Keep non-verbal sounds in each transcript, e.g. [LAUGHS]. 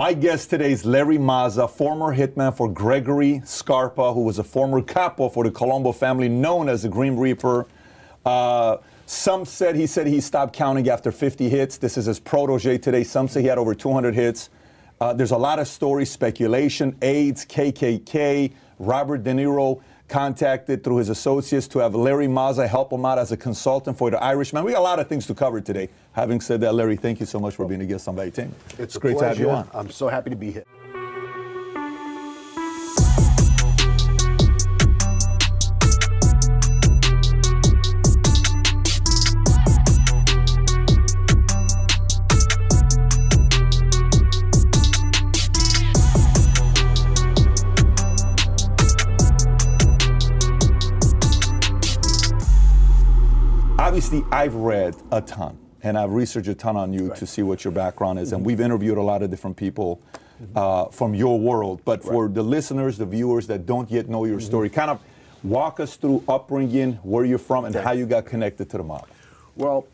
My guest today is Larry Mazza, former hitman for Gregory Scarpa, who was a former capo for the Colombo family, known as the Grim Reaper. Uh, some said he said he stopped counting after 50 hits. This is his protege today. Some say he had over 200 hits. Uh, there's a lot of stories, speculation, AIDS, KKK, Robert De Niro contacted through his associates to have Larry Mazza help him out as a consultant for the Irishman. We got a lot of things to cover today. Having said that, Larry, thank you so much for being a guest on Valuetainment. It's, great pleasure. to have you on. I'm so happy to be here. I've read a ton and I've researched a ton on you Right. to see what your background is, Mm-hmm. and we've interviewed a lot of different people uh, from your world. But for the listeners, the viewers that don't yet know your Mm-hmm. story, kind of walk us through upbringing, where you're from, and Okay. how you got connected to the mob. Well,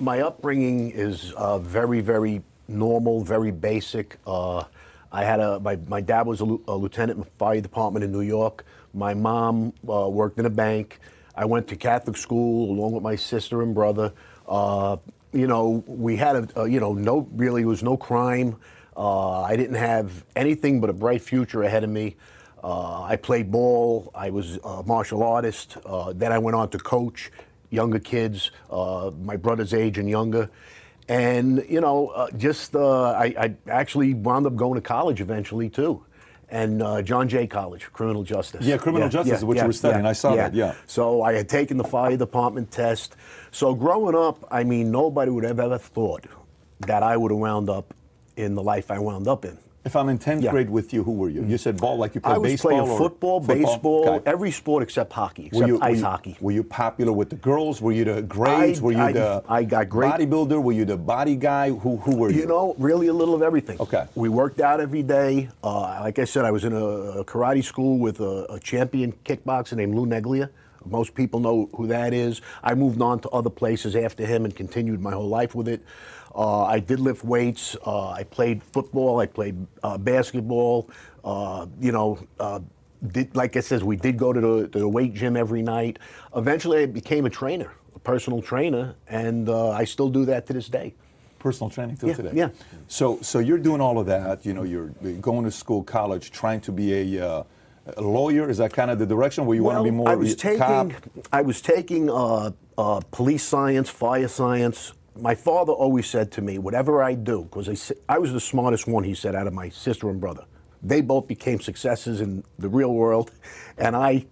my upbringing is uh, very, very normal, very basic. Uh, I had a my, my dad was a, a lieutenant in the fire department in New York. My mom uh, worked in a bank. I went to Catholic school along with my sister and brother. Uh, you know, we had a, you know no really was no crime. Uh, I didn't have anything but a bright future ahead of me. Uh, I played ball. I was a martial artist. Uh, then I went on to coach younger kids, uh, my brother's age and younger. And, you know, just I, I actually wound up going to college eventually, too. And uh, John Jay College, criminal justice. Yeah, criminal justice is what you were studying. I saw that, yeah. So I had taken the fire department test. So growing up, I mean, nobody would have ever thought that I would have wound up in the life I wound up in. If I'm in 10th Yeah. grade with you, who were you? You said ball, like you played baseball? I was baseball playing football, baseball, Okay. every sport except hockey, Were except you, were ice you- hockey. Were you popular with the girls? Were you the grades? I- were you I- the I got great- bodybuilder? Were you the body guy? Who who were you? You know, really a little of everything. Okay. We worked out every day. Uh, like I said, I was in a, a karate school with a, a champion kickboxer named Lou Neglia. Most people know who that is. I moved on to other places after him and continued my whole life with it. Uh, I did lift weights. Uh, I played football. I played uh, basketball. Uh, you know, uh, did, like I says, we did go to the, to the weight gym every night. Eventually, I became a trainer, a personal trainer, and uh, I still do that to this day. personal training till Yeah, today. yeah. So so you're doing all of that. You know, you're going to school, college, trying to be a, uh, a lawyer. Is that kind of the direction where you want to be more I was taking, cop? I was taking uh, uh, police science, fire science. My father always said to me, whatever I do, because I, I was the smartest one, he said, out of my sister and brother. They both became successes in the real world, and I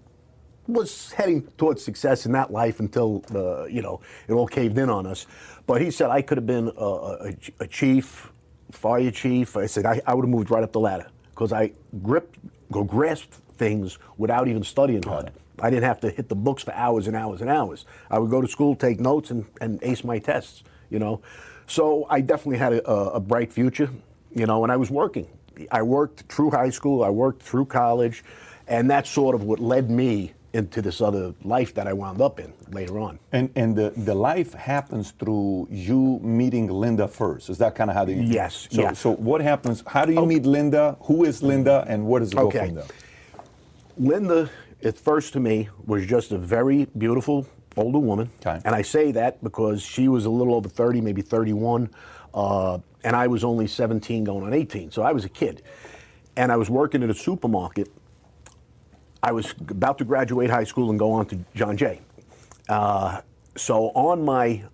was heading towards success in that life until uh, you know it all caved in on us. But he said I could have been a, a, a chief, fire chief. I said I, I would have moved right up the ladder because I gripped, go grasped things without even studying hard. I didn't have to hit the books for hours and hours and hours. I would go to school, take notes, and, and ace my tests. You know, so I definitely had a, a, bright future. You know, and I was working. I worked through high school. I worked through college, and that's sort of what led me into this other life that I wound up in later on. And and the, the life happens through you meeting Linda first. Is that kind of how the Yes, So yeah. so what happens? How do you oh. meet Linda? Who is Linda? And where does it go Okay. from there? Linda, at first to me, was just a very beautiful older woman. Okay. And I say that because she was a little over 30, maybe 31, uh, and I was only 17 going on 18. So I was a kid. And I was working at a supermarket. I was about to graduate high school and go on to John Jay. Uh, so on my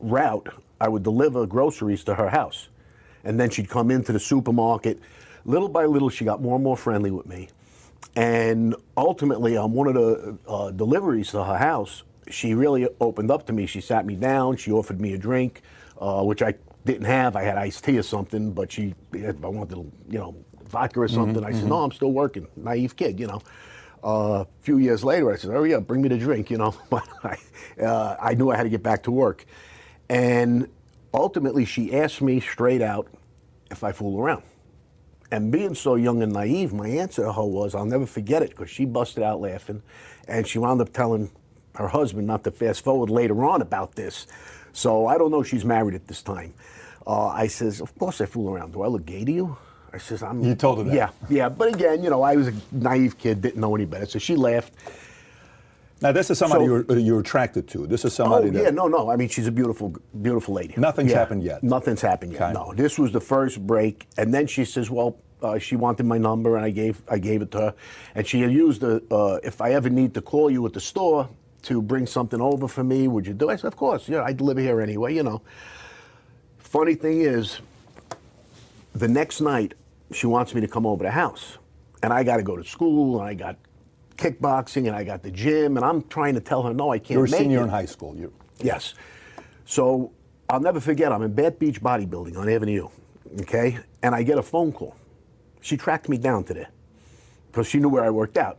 route, I would deliver groceries to her house. And then she'd come into the supermarket. Little by little, she got more and more friendly with me. And ultimately, on one of the uh, deliveries to her house, she really opened up to me. She sat me down. She offered me a drink, uh, which I didn't have. I had iced tea or something, but she, I wanted, you know, vodka or something. I said, no, I'm still working. Naive kid, you know. Uh, a few years later, I said, oh yeah, bring me the drink, you know. [LAUGHS] But I, uh, I knew I had to get back to work. And ultimately, she asked me straight out if I fool around. And being so young and naive, my answer to her was, I'll never forget it, because she busted out laughing. And she wound up telling her husband not to fast forward later on about this. So I don't know she's married at this time. Uh, I says, of course I fool around. Do I look gay to you? I says, I'm. You told her that? Yeah, yeah. But again, you know, I was a naive kid, didn't know any better. So she laughed. Now, this is somebody So- you're, you're attracted to. This is somebody oh that. yeah, no, no. I mean, she's a beautiful, beautiful lady. Nothing's Yeah, happened yet. Nothing's happened yet. Okay. No, this was the first break, and then she says, "Well, uh, she wanted my number, and I gave, I gave it to her, and she had used the, uh, if I ever need to call you at the store to bring something over for me, would you do?" I said, "Of course. Yeah, I deliver here anyway. You know." Funny thing is, the next night she wants me to come over to the house, and I got to go to school, and I got kickboxing, and I got the gym, and I'm trying to tell her, "No, I can't." You're a senior it. in high school. You. Yes. So I'll never forget, I'm in Bath Beach Bodybuilding on Avenue okay? And I get a phone call. She tracked me down today because she knew where I worked out.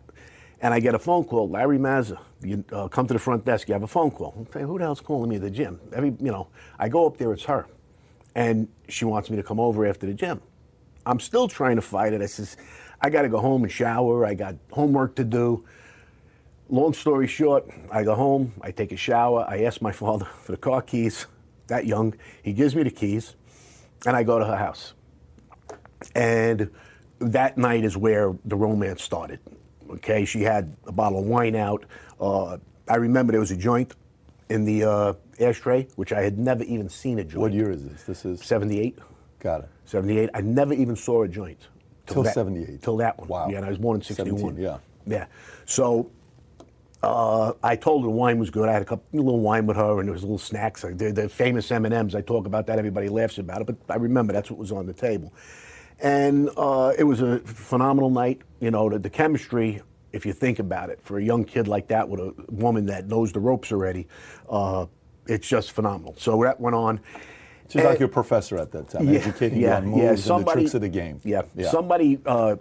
And I get a phone call, Larry Mazza, you uh, come to the front desk, you have a phone call. I'm who the hell's calling me at the gym? Every, you know, I go up there, it's her. And she wants me to come over after the gym. I'm still trying to fight it. I says, I got to go home and shower. I got homework to do. Long story short, I go home, I take a shower, I ask my [LAUGHS] father for the car keys, that young. He gives me the keys, and I go to her house. And that night is where the romance started. Okay, she had a bottle of wine out. Uh, I remember there was a joint in the uh, ashtray, which I had never even seen a joint. What year is this? This is. 78. Got it. 78. I never even saw a joint. Till that- 78. Till that one. Wow. Yeah, and I was born in 61. yeah. Yeah. So uh, I told her the wine was good. I had a couple a little wine with her, and there was little snacks. Like, The, the famous M and M's. I talk about that. Everybody laughs about it, but I remember that's what was on the table. And uh, it was a phenomenal night. You know, the, the chemistry. If you think about it, for a young kid like that with a woman that knows the ropes already, uh, it's just phenomenal. So that went on. She's like your professor at that time, educating you on moves and the tricks of the game. Yeah, yeah. somebody uh,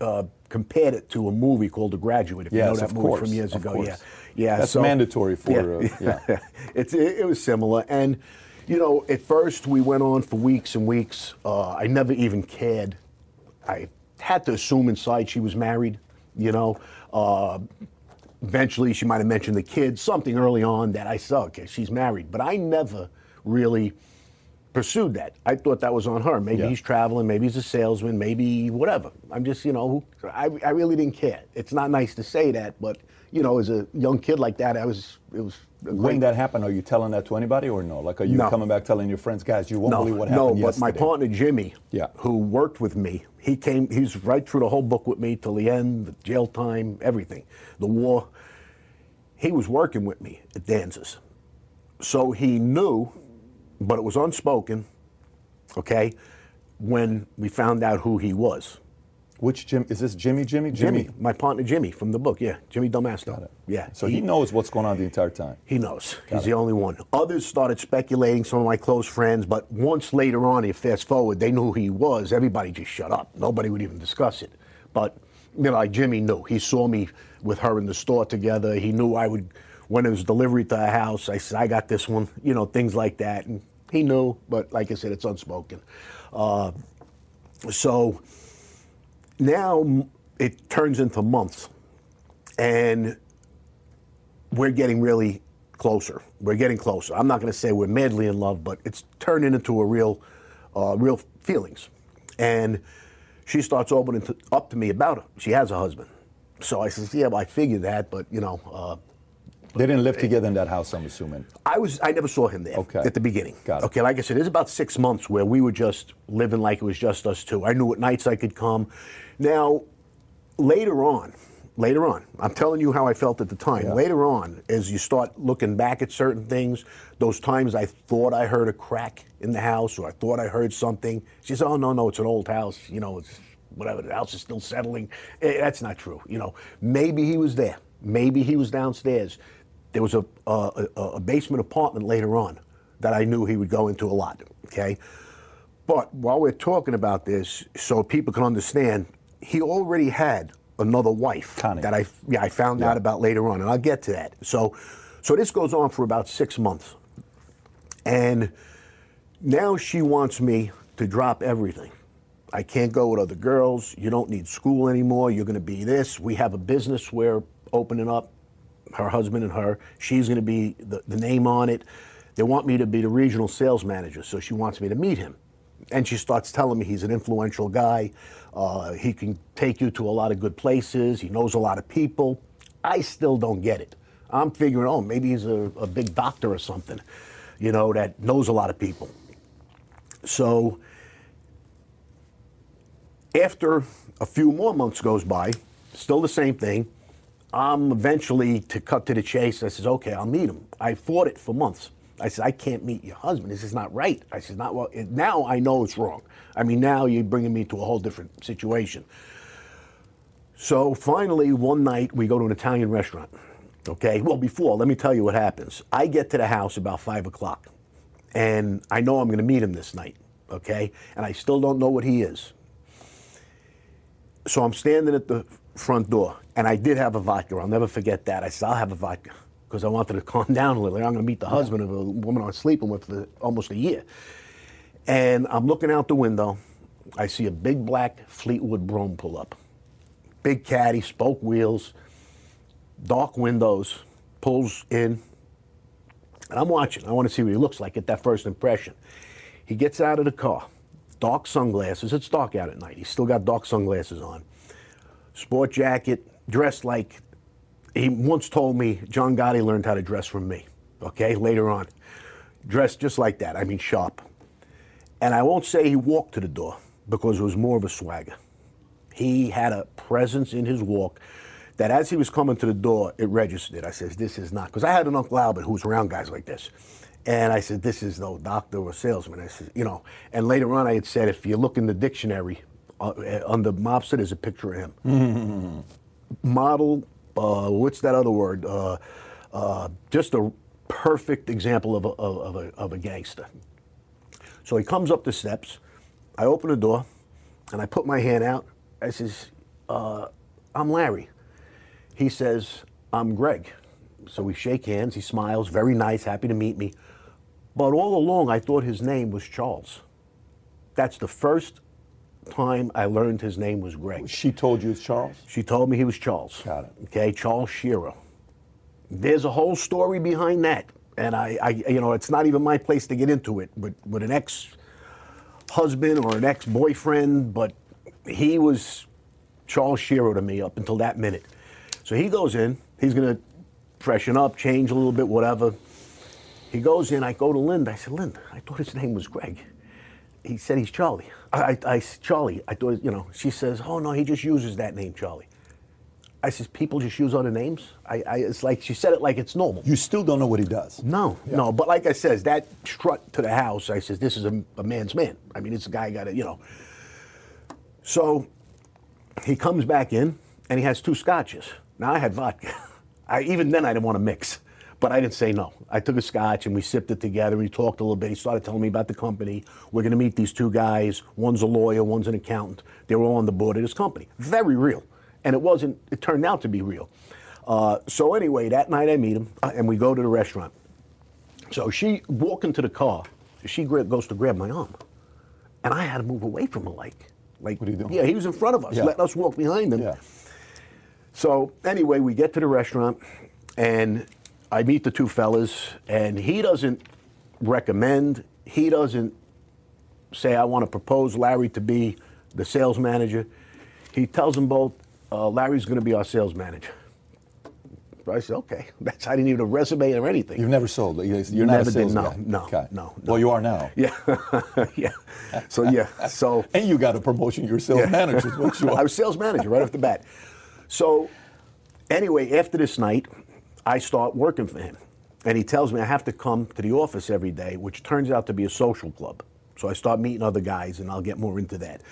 uh, compared it to a movie called The Graduate. If you know that movie course, from years ago, course. yeah, yeah. That's so- mandatory for, uh, yeah. [LAUGHS] it's it, it was similar, and you know, at first we went on for weeks and weeks. Uh, I never even cared. I had to assume inside she was married. You know. Uh, eventually she might have mentioned the kids, something early on that I saw, okay, she's married. But I never really pursued that. I thought that was on her. Maybe Yeah. he's traveling, maybe he's a salesman, maybe whatever. I'm just, you know, I, I really didn't care. It's not nice to say that, but, you know, as a young kid like that, I was, it was. When that happened, are you telling that to anybody or no? Like, are you No. coming back telling your friends, guys, you won't no, believe what happened? no, but my partner Jimmy, Yeah. who worked with me, he came. He's right through the whole book with me till the end, the jail time, everything, the war. He was working with me at Danzas, so he knew, but it was unspoken. Okay, when we found out who he was, Which Jim? Is this Jimmy? Jimmy? Jimmy, my partner Jimmy from the book, yeah, Jimmy Domasto. Got it. Yeah, So he, knows what's going on the entire time. He knows. He's the only one. Others started speculating, some of my close friends, but once later on, if fast forward, they knew who he was. Everybody just shut up. Nobody would even discuss it. But, you know, like Jimmy knew. He saw me with her in the store together. He knew I would, when it was delivery to our house, I said, I got this one, you know, things like that. And he knew, but like I said, it's unspoken. Uh, so now it turns into months. And we're getting really closer. We're getting closer. I'm not going to say we're madly in love, but it's turning into a real, uh, real feelings. And she starts opening to, up to me about it. She has a husband. So I says, yeah, well, I figured that, but you know, uh, They didn't live together in that house, I'm assuming. I was I never saw him there Okay. at the beginning. Got it. Okay, like I said, it was about six months where we were just living like it was just us two. I knew what nights I could come. Now, later on, later on, I'm telling you how I felt at the time. Yeah. Later on, as you start looking back at certain things, those times I thought I heard a crack in the house or I thought I heard something. She said, "Oh no, no, it's an old house. You know, it's whatever. The house is still settling." Eh, that's not true. You know, maybe he was there. Maybe he was downstairs. There was a, a, a a basement apartment later on that I knew he would go into a lot. Okay. But while we're talking about this, so people can understand, he already had another wife Connie. that I yeah I found Yeah. out about later on, and I'll get to that. So, so this goes on for about six months, and now she wants me to drop everything. I can't go with other girls. You don't need school anymore. You're going to be this. We have a business we're opening up. Her husband and her. She's going to be the, the name on it. They want me to be the regional sales manager, so she wants me to meet him. And she starts telling me he's an influential guy. Uh, he can take you to a lot of good places. He knows a lot of people. I still don't get it. I'm figuring, oh, maybe he's a, a big doctor or something, you know, that knows a lot of people. So after a few more months goes by, still the same thing. I'm eventually to cut to the chase. I says, okay, I'll meet him. I fought it for months. I said, I can't meet your husband. This is not right. I said, not well. Now I know it's wrong. I mean, now you're bringing me to a whole different situation. So finally, one night we go to an Italian restaurant. Okay. Well, before, let me tell you what happens. I get to the house about five o'clock, and I know I'm going to meet him this night. Okay. And I still don't know what he is. So I'm standing at the front door, and I did have a vodka. I'll never forget that. I said, I'll have a vodka because I wanted to [LAUGHS] calm down a little. I'm going to meet the husband of a woman I was sleeping with for almost a year. And I'm looking out the window. I see a big black Fleetwood Brougham pull up. Big caddy, spoke wheels, dark windows, pulls in. And I'm watching. I want to see what he looks like, get that first impression. He gets out of the car, dark sunglasses. It's dark out at night. He's still got dark sunglasses on. Sport jacket, dressed like he once told me John Gotti learned how to dress from me. Okay, later on. Dressed just like that. I mean, sharp. And I won't say he walked to the door because it was more of a swagger. He had a presence in his walk that as he was coming to the door, it registered. I says, This is not. Because I had an Uncle Albert who was around guys like this. And I said, This is no doctor or salesman. I said, You know. And later on, I had said, If you look in the dictionary, uh, the mobster, there's a picture of him. Mm-hmm. Model uh, what's that other word? Uh, uh, just a perfect example of a, of, a, of a gangster. So he comes up the steps. I open the door and I put my hand out. I says, uh, I'm Larry. He says, I'm Greg. So we shake hands. He smiles, very nice, happy to meet me. But all along, I thought his name was Charles. That's the first time I learned his name was Greg. She told you it's Charles? She told me he was Charles. Got it. Okay, Charles Shearer. There's a whole story behind that. And I, I you know, it's not even my place to get into it, but with an ex husband or an ex boyfriend, but he was Charles Shearer to me up until that minute. So he goes in, he's going to freshen up, change a little bit, whatever. He goes in, I go to Linda. I said, Linda, I thought his name was Greg he said he's Charlie. I, I, I, Charlie. I thought, you know. She says, "Oh no, he just uses that name, Charlie." I says, "People just use other names." I, I it's like she said it like it's normal. You still don't know what he does. No, yeah. no. But like I says, that strut to the house. I says, "This is a, a man's man." I mean, it's a guy got it, you know. So he comes back in and he has two scotches. Now I had vodka. [LAUGHS] I, even then I didn't want to mix. But I didn't say no. I took a scotch and we sipped it together. And we talked a little bit. He started telling me about the company. We're going to meet these two guys. One's a lawyer, one's an accountant. They were all on the board of this company. Very real. And it wasn't, it turned out to be real. Uh, so anyway, that night I meet him uh, and we go to the restaurant. So she walking into the car. She goes to grab my arm. And I had to move away from her like, like, what are you doing? Yeah, he was in front of us, yeah. letting us walk behind him. Yeah. So anyway, we get to the restaurant and I meet the two fellas, and he doesn't recommend, he doesn't say, I want to propose Larry to be the sales manager. He tells them both, uh, Larry's going to be our sales manager. I said, okay. [LAUGHS] That's I didn't even a resume or anything. You've never sold. You're not never a sales did, no, guy. No, okay. no, no. Well, you are now. Yeah, [LAUGHS] yeah. So yeah, so. [LAUGHS] and you got a promotion. You're sales yeah. manager. What you I was sales manager right off the bat. So, anyway, after this night, I start working for him. And he tells me I have to come to the office every day, which turns out to be a social club. So I start meeting other guys, and I'll get more into that.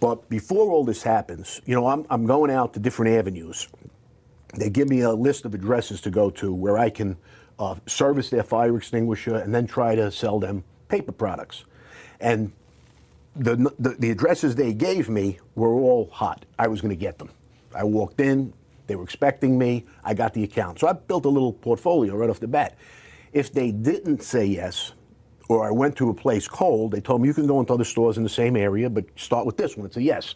But before all this happens, you know, I'm, I'm going out to different avenues. They give me a list of addresses to go to where I can uh, service their fire extinguisher and then try to sell them paper products. And the, the, the addresses they gave me were all hot. I was going to get them. I walked in, they were expecting me. I got the account. So I built a little portfolio right off the bat. If they didn't say yes, or I went to a place cold, they told me you can go into other stores in the same area, but start with this one. It's a yes.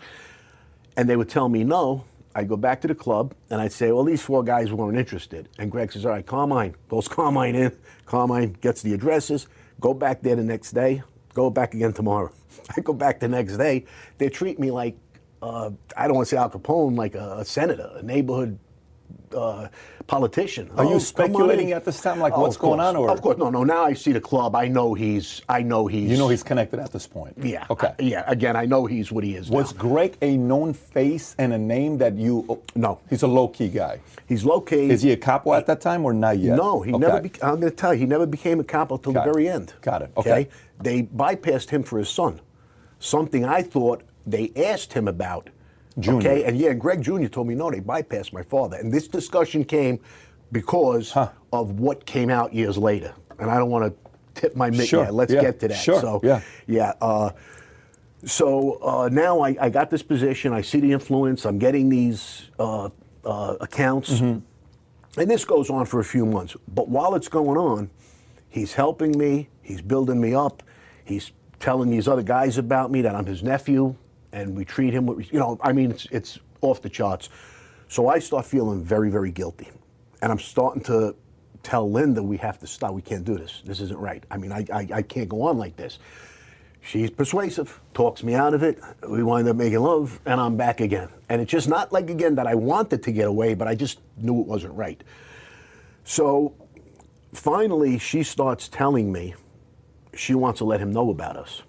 And they would tell me no. I'd go back to the club and I'd say, well, these four guys weren't interested. And Greg says, all right, Carmine. Goes Carmine in. Carmine gets the addresses. Go back there the next day. Go back again tomorrow. [LAUGHS] I go back the next day. They treat me like, uh, I don't want to say Al Capone, like a, a senator, a neighborhood uh, politician. Are Oh, you speculating at this time, like Oh, what's going on, or Of course, no, no. Now I see the club. I know he's. I know he's. you know he's connected at this point? Yeah. Okay. I- yeah. Again, I know he's what he is. Was now. Greg a known face and a name that you? oh, No. He's a low key guy. He's low key. Is he a capo at that time or not yet? No, he Okay. never. Be, I'm going to tell you, he never became a capo till Got the it. very end. Got it. Okay. They bypassed him for his son. Something I thought they asked him about. Junior. Okay. And yeah, Greg Jr. told me no, they bypassed my father. And this discussion came because Huh. of what came out years later. And I don't want to tip my mitt Sure, yet. Let's yeah, get to that. sure, So yeah. yeah. Uh, so uh, now I, I got this position. I see the influence. I'm getting these uh, uh, accounts. Mm-hmm. And this goes on for a few months. But while it's going on, he's helping me, he's building me up, he's telling these other guys about me that I'm his nephew, and we treat him with, you know, I mean, it's, it's off the charts. So I start feeling very, very guilty. And I'm starting to tell Linda, we have to stop. We can't do this. This isn't right. I mean, I, I, I can't go on like this. She's persuasive, talks me out of it. We wind up making love, and I'm back again. And it's just not like, again, that I wanted to get away, but I just knew it wasn't right. So finally, she starts telling me she wants to let him know about us.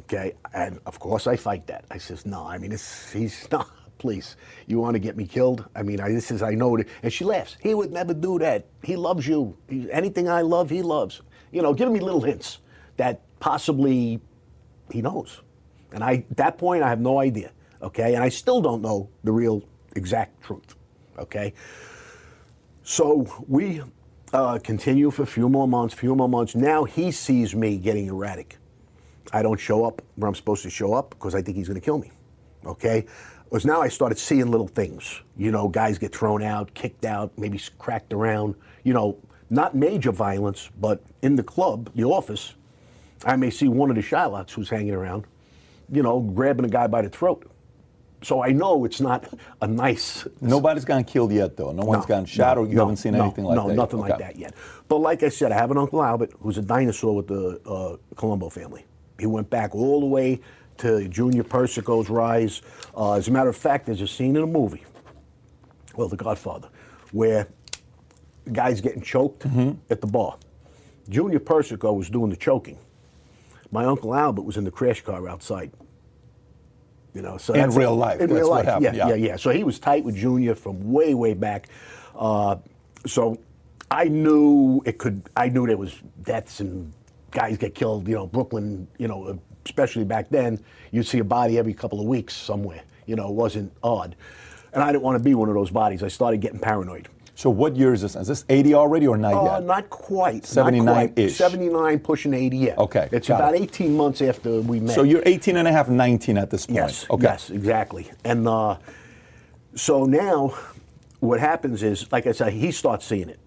Okay, and of course I fight that. I says, no, I mean, it's, he's [LAUGHS] not, please, you want to get me killed? I mean, I, this is, I know it. And she laughs. He would never do that. He loves you. He, anything I love, he loves. You know, giving me little hints that possibly he knows. And I, at that point, I have no idea. Okay, and I still don't know the real exact truth. Okay, so we uh, continue for a few more months, few more months. Now he sees me getting erratic. I don't show up where I'm supposed to show up because I think he's going to kill me. Okay? Because now I started seeing little things. You know, guys get thrown out, kicked out, maybe cracked around. You know, not major violence, but in the club, the office, I may see one of the Shylocks who's hanging around, you know, grabbing a guy by the throat. So I know it's not a nice Nobody's gotten killed yet, though. No one's gotten shot, or you no, haven't seen no, anything like no, that. nothing Okay. like that yet. But like I said, I have an Uncle Albert who's a dinosaur with the uh, Colombo family. He went back all the way to Junior Persico's rise. Uh, as a matter of fact, there's a scene in a movie, well, The Godfather, where the guy's getting choked Mm-hmm. at the bar. Junior Persico was doing the choking. My Uncle Albert was in the crash car outside. You know, so In real life, In that's real what life, happened, yeah, yeah. yeah, yeah. So he was tight with Junior from way, way back. Uh, so I knew it could. I knew there was deaths and guys get killed. You know, Brooklyn. You know, especially back then, you'd see a body every couple of weeks somewhere. You know, it wasn't odd. And I didn't want to be one of those bodies. I started getting paranoid. So what year is this? Is this 80 already or not Uh, yet? not quite. 79-ish. 79 pushing 80 yet. Okay, It's about it. 18 months after we met. So you're 18 and a half, 19 at this point. Yes. Okay. Yes, exactly. And uh, so now, what happens is, like I said, he starts seeing it.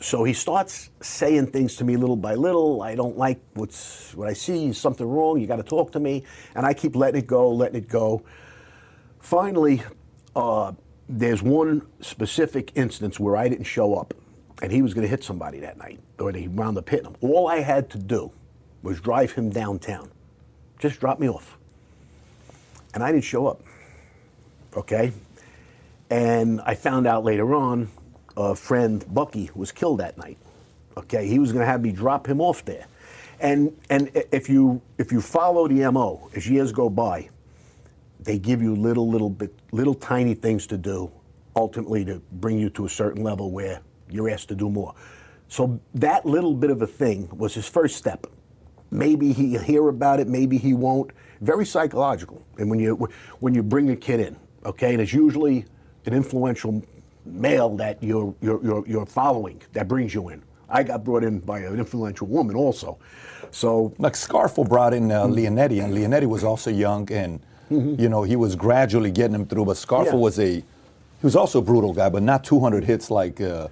So he starts saying things to me little by little. I don't like what's what I see. Something wrong? You got to talk to me. And I keep letting it go, letting it go. Finally, uh, there's one specific instance where I didn't show up, and he was going to hit somebody that night, or he wound up hitting him. All I had to do was drive him downtown, just drop me off, and I didn't show up. Okay, and I found out later on, a friend Bucky was killed that night. Okay, he was going to have me drop him off there, and and if you if you follow the mo as years go by, they give you little little bit little tiny things to do ultimately to bring you to a certain level where you're asked to do more. So that little bit of a thing was his first step. Maybe he'll hear about it maybe he won't. Very psychological. And when you when you bring a kid in okay? And it's usually an influential male that you're you're you're, you're following that brings you in i got brought in by an influential woman also so Like Scarfo brought in Mm-hmm. uh, Leonetti, and Leonetti was also young, and you know he was gradually getting him through. But Scarfo Yeah. was a, he was also a brutal guy, but not 200 hits like uh,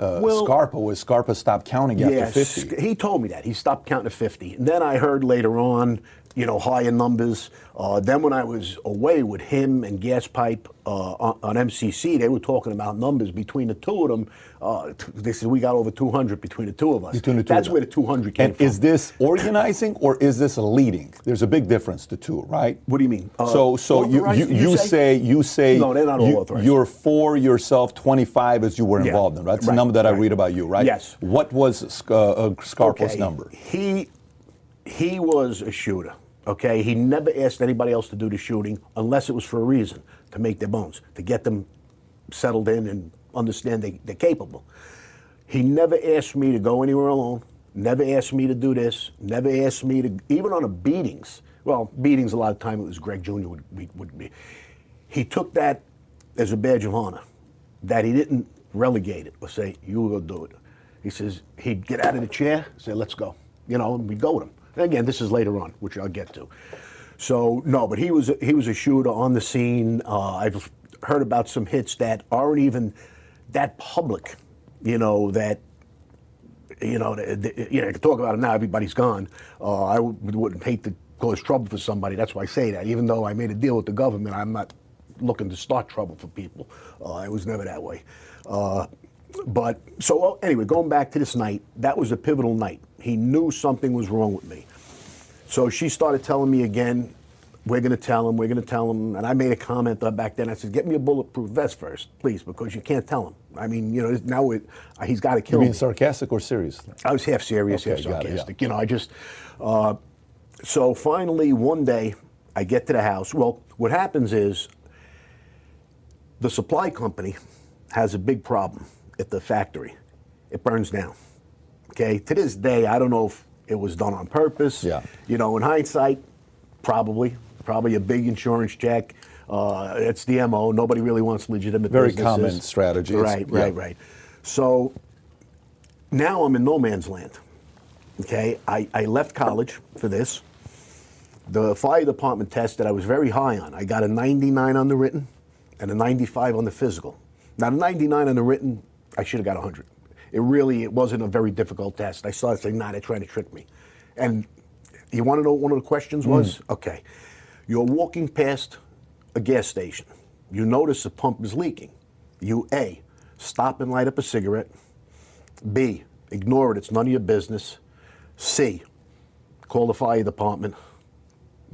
uh, Well- Scarpa was. Scarpa stopped counting after Yes, 50. He told me that. He stopped counting at 50. And then I heard later on you know, higher numbers. Uh, then when I was away with him and Gaspipe uh, on, on, MCC, they were talking about numbers between the two of them. Uh, they said we got over 200 between the two of us. Between the two That's where the 200 came and from. is this organizing or is this leading? There's a big difference, the two, right? What do you mean? Uh, so, so you, you, you, say? you say no, they're not all authorized. You're for yourself 25 as you were involved yeah, in, right? That's right, the number that right. I read about you, right? Yes. What was uh, Scarpa's okay. number? He he was a shooter. Okay, he never asked anybody else to do the shooting unless it was for a reason to make their bones, to get them settled in and understand they, they're capable. He never asked me to go anywhere alone. Never asked me to do this. Never asked me to, even on a beatings. Well, beatings a lot of time it was Greg Jr. would, would be. He took that as a badge of honor, that he didn't relegate it or say you will do it. He says he'd get out of the chair, say let's go, you know, and we'd go with him. Again, this is later on, which I'll get to. So no, but he was he was a shooter on the scene. Uh, I've heard about some hits that aren't even that public, you know that. You know, the, the, you know, I can talk about it now. Everybody's gone. Uh, I would, wouldn't hate to cause trouble for somebody. That's why I say that. Even though I made a deal with the government, I'm not looking to start trouble for people. Uh, it was never that way. Uh, but so anyway, going back to this night, that was a pivotal night. He knew something was wrong with me. So she started telling me again, we're going to tell him, we're going to tell him. And I made a comment back then. I said, get me a bulletproof vest first, please, because you can't tell him. I mean, you know, now it, he's got to kill you being me. sarcastic or serious? I was half serious, okay, half sarcastic. It, yeah. You know, I just. Uh, so finally, one day, I get to the house. Well, what happens is the supply company has a big problem at the factory. It burns down. Okay, to this day, I don't know if it was done on purpose. Yeah. You know, in hindsight, probably, probably a big insurance check. Uh, it's the mo. Nobody really wants legitimate. Very businesses. common strategy. Right, yeah. right, right. So now I'm in no man's land. Okay, I, I left college for this. The fire department test that I was very high on. I got a 99 on the written and a 95 on the physical. Now, the 99 on the written, I should have got 100. It really it wasn't a very difficult test. I started saying, nah, they're trying to trick me. And you want to know what one of the questions was? Mm. Okay. You're walking past a gas station. You notice the pump is leaking. You A, stop and light up a cigarette. B, ignore it, it's none of your business. C, call the fire department.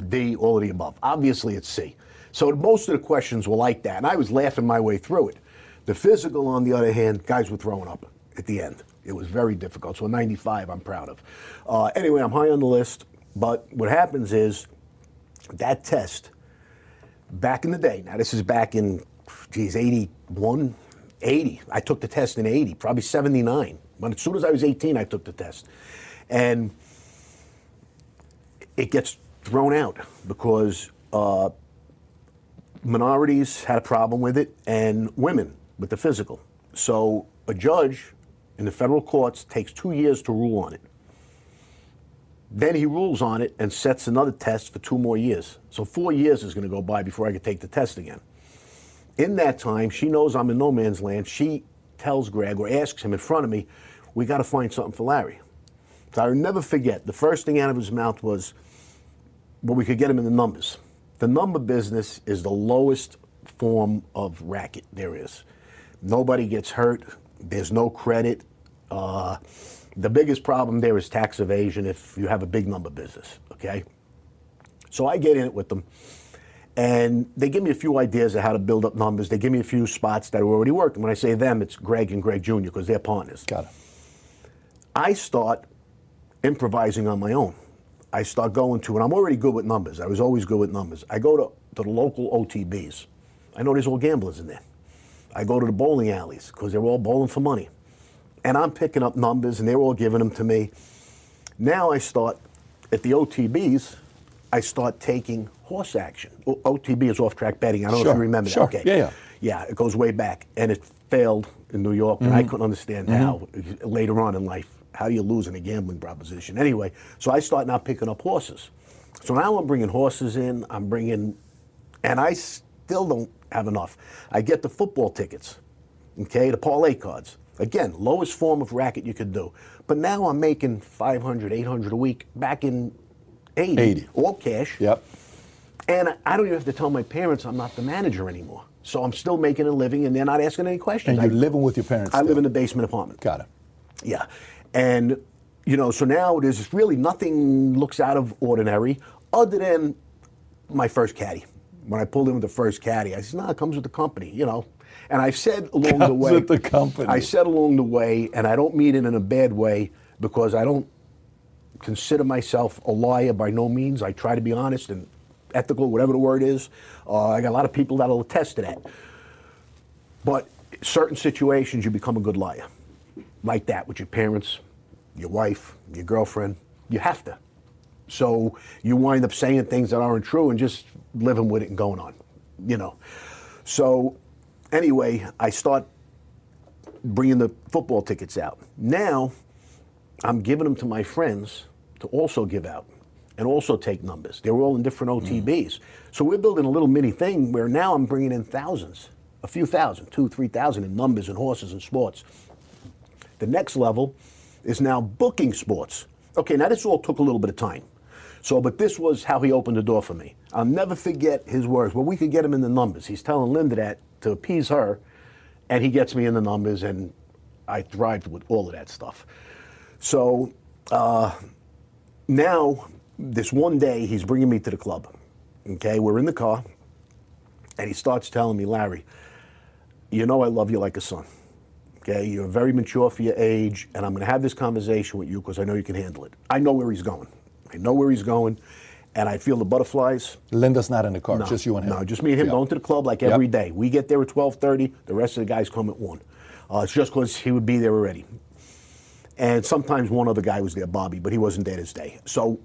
D, all of the above. Obviously, it's C. So most of the questions were like that, and I was laughing my way through it. The physical, on the other hand, guys were throwing up at the end. It was very difficult. So 95, I'm proud of. Uh, anyway, I'm high on the list, but what happens is that test, back in the day, now this is back in, geez, 81, 80. I took the test in 80, probably 79. But as soon as I was 18, I took the test. And it gets thrown out because uh, minorities had a problem with it and women with the physical. So a judge in the federal courts takes two years to rule on it. Then he rules on it and sets another test for two more years. So four years is going to go by before I can take the test again. In that time, she knows I'm in no man's land. She tells Greg or asks him in front of me, we got to find something for Larry. So I'll never forget, the first thing out of his mouth was, well, we could get him in the numbers. The number business is the lowest form of racket there is. Nobody gets hurt. There's no credit. Uh, the biggest problem there is tax evasion if you have a big number business, okay? So I get in it with them, and they give me a few ideas of how to build up numbers. They give me a few spots that are already working. When I say them, it's Greg and Greg Jr., because they're partners. Got it. I start improvising on my own. I start going to, and I'm already good with numbers. I was always good with numbers. I go to, to the local OTBs. I know there's all gamblers in there. I go to the bowling alleys because they're all bowling for money. And I'm picking up numbers and they're all giving them to me. Now I start, at the OTBs, I start taking horse action. O- OTB is off track betting. I don't know Sure, if you remember sure. that. Okay. Yeah, yeah. Yeah, it goes way back. And it failed in New York, and I mm-hmm. couldn't understand how mm-hmm. later on in life. How do you lose in a gambling proposition? Anyway, so I start now picking up horses. So now I'm bringing horses in, I'm bringing, and I still don't have enough. I get the football tickets, okay, the parlay cards. Again, lowest form of racket you could do. But now I'm making 500, 800 a week. Back in 80, 80. all cash. Yep. And I don't even have to tell my parents I'm not the manager anymore. So I'm still making a living, and they're not asking any questions. And you're I, living with your parents. I live in a basement apartment. Got it. Yeah. And, you know, so now there's really nothing looks out of ordinary other than my first caddy. When I pulled in with the first caddy, I said, no, it comes with the company, you know. And I said along the Comes way. with the company. I said along the way, and I don't mean it in a bad way because I don't consider myself a liar by no means. I try to be honest and ethical, whatever the word is. Uh, I got a lot of people that'll attest to that. But certain situations, you become a good liar, like that with your parents, your wife, your girlfriend. You have to. So you wind up saying things that aren't true and just living with it and going on, you know. So anyway, I start bringing the football tickets out. Now I'm giving them to my friends to also give out and also take numbers. They were all in different mm. OTBs. So we're building a little mini thing where now I'm bringing in thousands, a few thousand, two, three thousand in numbers and horses and sports. The next level is now booking sports. Okay, now this all took a little bit of time. So, but this was how he opened the door for me. I'll never forget his words. Well, we could get him in the numbers. He's telling Linda that to appease her, and he gets me in the numbers, and I thrived with all of that stuff. So uh, now, this one day, he's bringing me to the club. Okay, we're in the car, and he starts telling me, Larry, you know I love you like a son. Okay, you're very mature for your age, and I'm going to have this conversation with you because I know you can handle it. I know where he's going. I know where he's going, and I feel the butterflies. Linda's not in the car, No, just you and him. No, just me and him Yeah. going to the club like Yep. every day. We get there at 12:30. The rest of the guys come at one. Uh, it's just because he would be there already. And sometimes one other guy was there, Bobby, but he wasn't there this day. So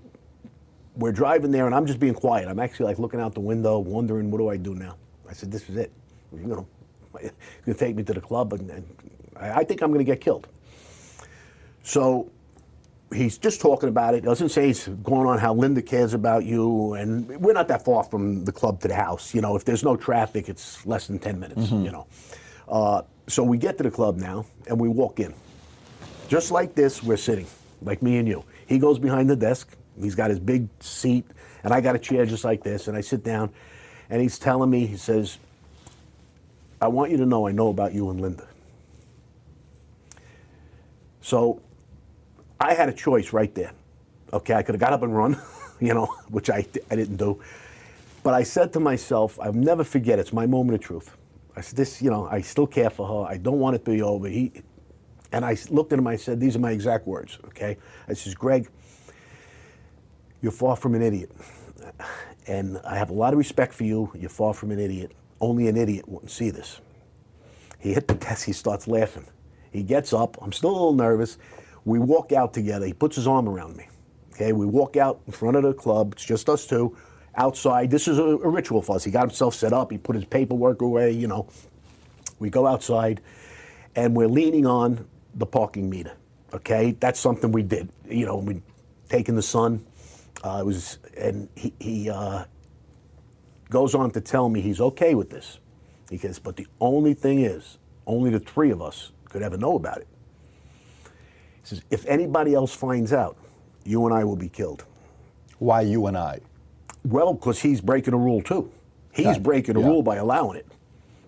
we're driving there, and I'm just being quiet. I'm actually like looking out the window, wondering, what do I do now? I said, this is it. You know, [LAUGHS] he's gonna take me to the club, and, and I, I think I'm gonna get killed. So he's just talking about it. Doesn't say he's going on how Linda cares about you, and we're not that far from the club to the house. You know, if there's no traffic, it's less than ten minutes. You know, uh, so we get to the club now, and we walk in. Just like this, we're sitting, like me and you. He goes behind the desk. He's got his big seat, and I got a chair just like this, and I sit down, and he's telling me, he says, "I want you to know I know about you and Linda." So I had a choice right there. Okay, I could have got up and run, [LAUGHS] you know, [LAUGHS] which I, I didn't do. But I said to myself, I'll never forget, it's my moment of truth. I said, this, you know, I still care for her. I don't want it to be over. He, and I looked at him, I said, these are my exact words, okay? I says, Greg, you're far from an idiot. [SIGHS] And I have a lot of respect for you. You're far from an idiot. Only an idiot wouldn't see this. He hit the desk, he starts laughing. He gets up, I'm still a little nervous. We walk out together. He puts his arm around me. Okay, we walk out in front of the club. It's just us two outside. This is a, a ritual for us. He got himself set up. He put his paperwork away. You know, we go outside, and we're leaning on the parking meter. Okay, that's something we did. You know, we taking the sun. Uh, it was, and he, he uh, goes on to tell me he's okay with this. He goes, but the only thing is, only the three of us could ever know about it. He says, if anybody else finds out, you and I will be killed. Why you and I? Well, because he's breaking a rule too. He's breaking a yeah. rule by allowing it.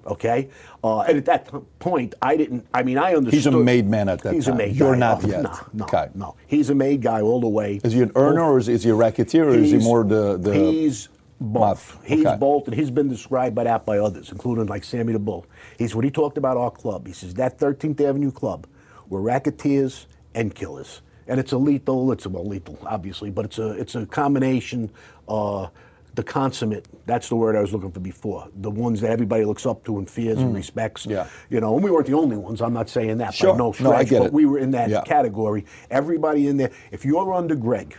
Okay, uh, and at that t- point, I didn't. I mean, I understood. He's a made man at that He's time. a made You're guy. not Oh, yet. No, no, Okay. no. He's a made guy all the way. Is he an earner or is, is he a racketeer or is he more the. the he's both. Both, He's both, and he's been described by that by others, including like Sammy the Bull. He's when he talked about our club. He says that 13th Avenue club, we're racketeers and killers, and it's a lethal. It's a well lethal, obviously, but it's a it's a combination. Uh, the consummate. That's the word I was looking for before. The ones that everybody looks up to and fears and respects. Mm. Yeah. You know, and we weren't the only ones. I'm not saying that Sure. by no No, I get but it. we were in that Yeah. category. Everybody in there. If you're under Greg,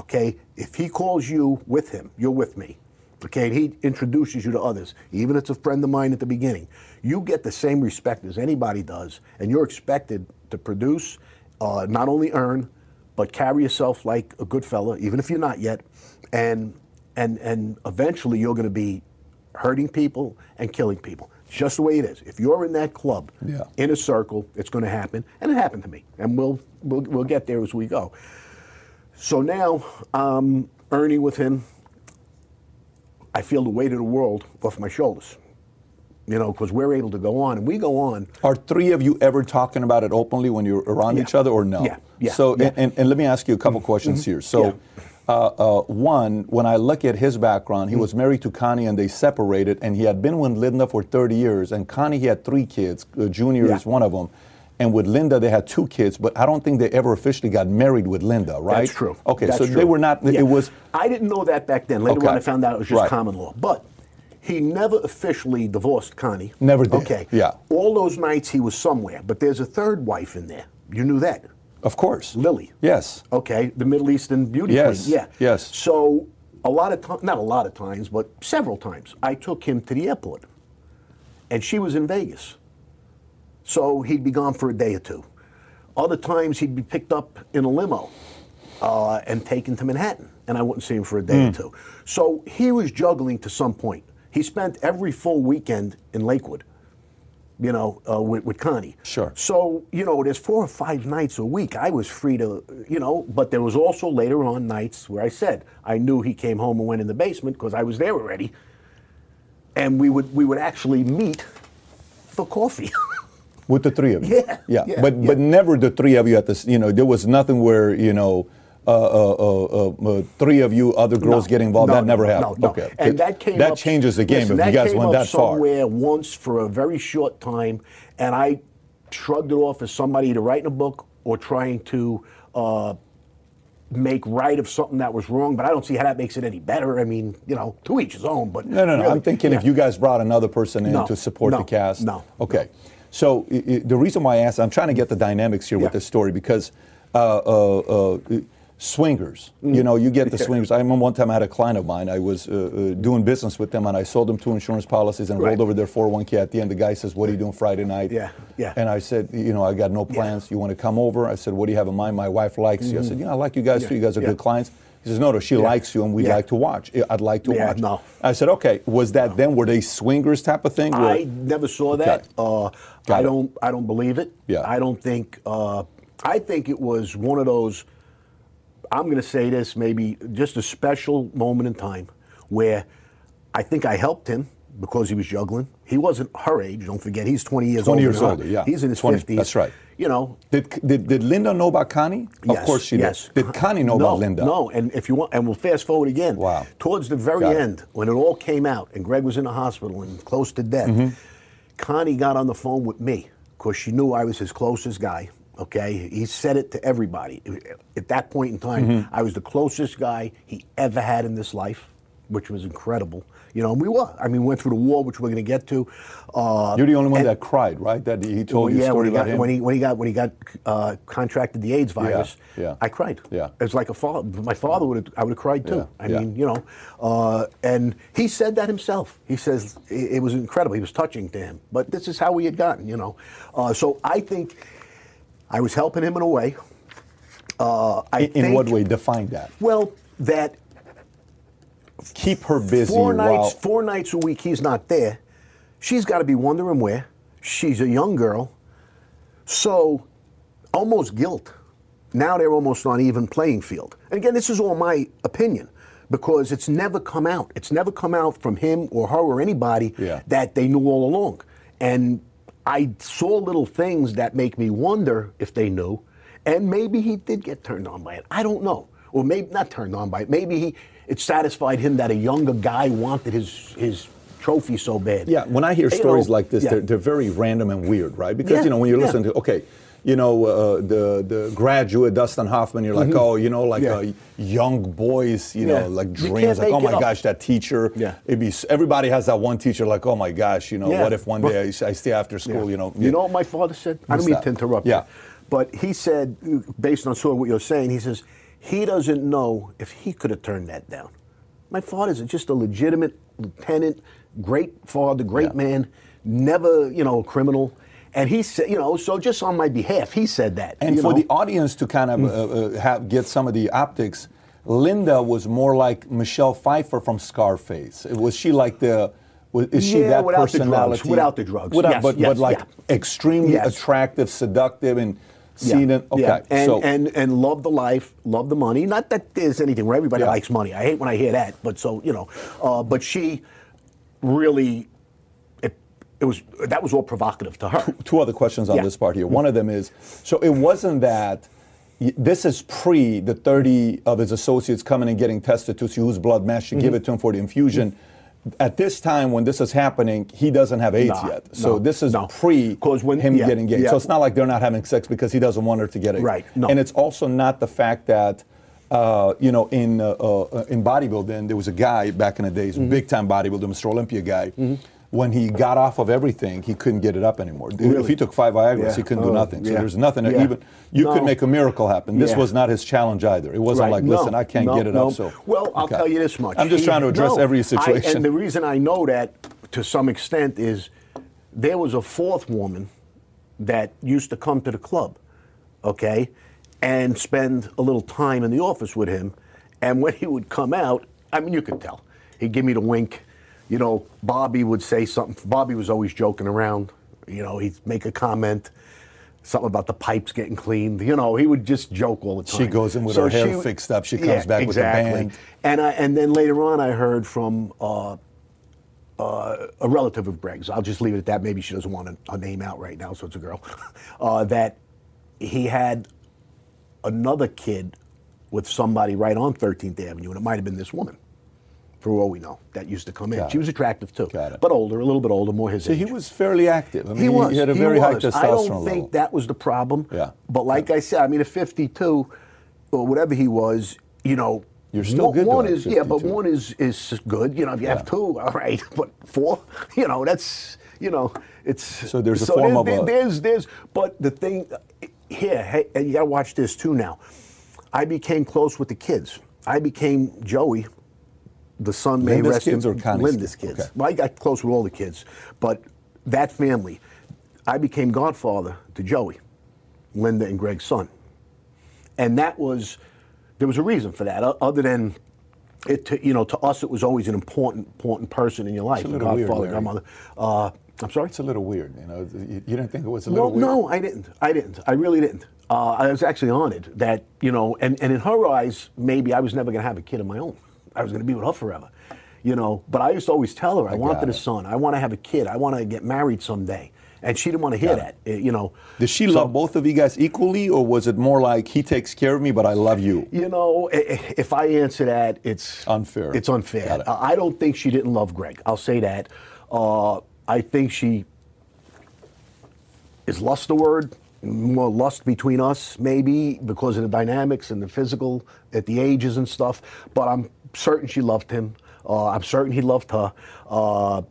okay, if he calls you with him, you're with me. Okay, and he introduces you to others, even if it's a friend of mine at the beginning, you get the same respect as anybody does, and you're expected to produce, uh, not only earn, but carry yourself like a good fella, even if you're not yet, and and and eventually you're going to be hurting people and killing people. Just the way it is. If you're in that club, Yeah. in a circle, it's going to happen, and it happened to me, and we'll we'll, we'll get there as we go. So now I'm Ernie with him, I feel the weight of the world off my shoulders. You know, because we're able to go on, and we go on. Are three of you ever talking about it openly when you're around Yeah. each other, or no? Yeah, yeah, So, yeah. Mm-hmm. And, and let me ask you a couple questions here. So, Yeah. uh, uh, one, when I look at his background, he was married to Connie, and they separated, and he had been with Linda for 30 years. And Connie, he had three kids. Uh, Junior Yeah. is one of them. And with Linda, they had two kids, but I don't think they ever officially got married with Linda, right? That's true. Okay, That's so they were not. Yeah. It was. I didn't know that back then. Later Okay. on, I found out it was just Right. common law. But he never officially divorced Connie. Never did. Okay. Yeah. All those nights he was somewhere. But there's a third wife in there. You knew that. Of course. Lily. Yes. Okay, the Middle Eastern beauty Yes, queen. Yeah. yes. So a lot of times, not a lot of times, but several times, I took him to the airport, and she was in Vegas. So he'd be gone for a day or two. Other times he'd be picked up in a limo uh, and taken to Manhattan, and I wouldn't see him for a day or Hmm. two. So he was juggling to some point. He spent every full weekend in Lakewood, you know, uh, with, with Connie. Sure. So, you know, there's four or five nights a week. I was free to, you know, but there was also later on nights where I said I knew he came home and went in the basement because I was there already. And we would we would actually meet for coffee. [LAUGHS] With the three of you. Yeah, Yeah. yeah, but yeah. but never the three of you at this. You know, there was nothing where you know. Uh, uh, uh, three of you, other girls No, getting involved. no, that never happened. No, no. Okay, And that came that up- changes the game listen, if you guys went that far. somewhere once for a very short time, and I shrugged it off as somebody either writing a book or trying to uh, make right of something that was wrong. But I don't see how that makes it any better. I mean, you know, to each his own. But No, no, no. really, I'm thinking if you guys brought another person in No, to support no, the cast. no, Okay. So i- i- the reason why I asked, I'm trying to get the dynamics here Yeah. with this story because uh, uh, swingers, you know, you get the Mm. Swingers. I remember one time I had a client of mine. I was uh, uh, doing business with them and I sold them two insurance policies and Right. rolled over their 401k. At the end, the guy says, "What are you doing Friday night?" Yeah, yeah. And I said, "You know, I got no plans. You want to come over?" I said, "What do you have in mind?" My wife likes you. I said, "You know, I like you guys Mm-hmm. Yeah, too. You guys are yeah. good clients." He says, "No, no, she likes you and we'd Yeah. like to watch. I'd like to Yeah, watch." no. I said, okay, was that then? Were they swingers type of thing? Where- I never saw that. Uh, I it. don't. I don't believe it. Yeah. I don't think. Uh, I think it was one of those. I'm going to say this, maybe just a special moment in time where I think I helped him because he was juggling. He wasn't her age. Don't forget, he's 20 years 20 older. years older, yeah. He's in his 20, 50s. that's right. You know. Did, did, did Linda know about Connie? Of yes, course she yes. did. Did Connie know no, about Linda? No, and if you want, and we'll fast forward again. Wow. Towards the very Got it. end, when it all came out, and Greg was in the hospital and close to death, Mm-hmm. Connie got on the phone with me because she knew I was his closest guy. Okay, he said it to everybody. At that point in time, Mm-hmm. I was the closest guy he ever had in this life, which was incredible. You know, and we were. I mean, we went through the war, which we're going to get to. Uh, You're the only one and- that cried, right? That he told you a yeah, story when he about got him. when he when he got when he got uh, contracted the AIDS virus, yeah. I cried. Yeah. it was like a father. My father would have I would have cried too. Yeah, I yeah. mean, you know, uh, and he said that himself. He says it, it was incredible. He was touching to him. But this is how we had gotten, you know. Uh, so I think I was helping him in a way. Uh, I in, in what way? Define that. Well, that Keep her busy four while. nights four nights a week he's not there she's got to be wondering where she's a young girl so almost guilt now they're almost on even playing field and again this is all my opinion because it's never come out it's never come out from him or her or anybody Yeah. that they knew all along and i saw little things that make me wonder if they knew and maybe he did get turned on by it i don't know or maybe not turned on by it maybe he it satisfied him that a younger guy wanted his his trophy so bad Yeah, when I hear You stories know, like this, yeah. they're, they're very random and weird, right? Because Yeah, you know when you yeah. listen to okay, you know uh, the the graduate Dustin Hoffman, you're like, oh, you know, like Mm-hmm. Yeah. uh, young boys, you know, like dreams, like oh my gosh, that teacher. Yeah. It'd be everybody has that one teacher, like oh my gosh, you know, Yeah. what if one day I stay after school, Yeah. you know? You know what my father said? I don't mean that? to interrupt Yeah. you. But he said, based on sort of what you're saying, he says, he doesn't know if he could have turned that down. My father's just a legitimate lieutenant, great father, great Yeah. man, never, you know, a criminal. And he said, you know, so just on my behalf, he said that. And for know? the audience to kind of Mm. uh, uh, have, get some of the optics, Linda was more like Michelle Pfeiffer from Scarface. Was she like the? Was, is she Yeah, that without the drugs, without the drugs. Without, Yes, but, yes, but like yeah. extremely Yes. attractive, seductive, and seen it. Okay, Yeah. And, so and and love the life, love the money. Not that there's anything where everybody Yeah. likes money. I hate when I hear that. But so you know, uh, but she really, it, it was that was all provocative to her. two other questions on Yeah. this part here. One of them is so it wasn't that this is pre the 30 of his associates coming and getting tested to see whose blood matched to Mm-hmm. give it to him for the infusion. At this time, when this is happening, he doesn't have AIDS Nah, yet. So no, this is no. pre when- him yeah, getting gay. yeah. So it's not like they're not having sex because he doesn't want her to get AIDS. Right, no. And it's also not the fact that. Uh, you know, in uh, uh, in bodybuilding, there was a guy back in the days, Mm-hmm. big time bodybuilder, Mr. Olympia guy. When he got off of everything, he couldn't get it up anymore. If he took five Viagra, Yeah. he couldn't do Oh, nothing. So yeah. there's nothing. Yeah. Even you could make a miracle happen. This was not his challenge either. It wasn't Right. like, No, listen, I can't no, get it no. up. So well, I'll Okay. tell you this much. I'm just He- trying to address no, every I- situation. and the reason I know that to some extent is there was a fourth woman that used to come to the club, okay, and spend a little time in the office with him. And when he would come out, I mean, you could tell. He'd give me the wink. You know, Bobby would say something. Bobby was always joking around. You know, he'd make a comment, something about the pipes getting cleaned. You know, he would just joke all the time. She goes in with her hair fixed up. She comes back with the band. And I, and then later on, I heard from uh, uh, a relative of Greg's. I'll just leave it at that. Maybe she doesn't want a, a name out right now, so it's a girl. [LAUGHS] Uh, that he had another kid with somebody right on 13th Avenue, and it might have been this woman. For all we know, that used to come in. Got she was attractive too, Got it. but older, a little bit older, more his So age. he was fairly active. I mean, He was. He had a very high testosterone I don't level. think that was the problem. Yeah. But like I said, I mean, at 52 or whatever he was, you know, You're still one, good, One is yeah, but one is is good. You know, if you Yeah. have two, all right. [LAUGHS] But four, you know, that's you know, it's So there's a form of there- a- there's there's but the thing here, hey, and you got to watch this too. Now, I became close with the kids. I became Joey. The son may Linda's rest in kids or Connie's Linda's kids? Okay. Well, I got close with all the kids, but that family, I became godfather to Joey, Linda and Greg's son, and that was there was a reason for that. Other than it, to, you know, to us, it was always an important important person in your life, a little weird, godfather, Larry. godmother. Uh, I'm sorry. It's a little weird. You know, you, you didn't think it was a little weird? no, I didn't. I didn't. I really didn't. Uh, I was actually honored that, you know, and, and in her eyes, maybe I was never going to have a kid of my own. I was going to be with her forever, you know. But I used to always tell her, I, wanted got a son. I want to have a kid. I want to get married someday. And she didn't want to hear that, uh, you know. Did she So- love both of you guys equally, or was it more like he takes care of me, but I love you? You know, i- i- if I answer that, it's Unfair. It's unfair. It. I don't think she didn't love Greg. I'll say that. Uh, I think she is lust the word more lust between us maybe because of the dynamics and the physical at the ages and stuff but i'm certain she loved him uh, i'm certain he loved her uh,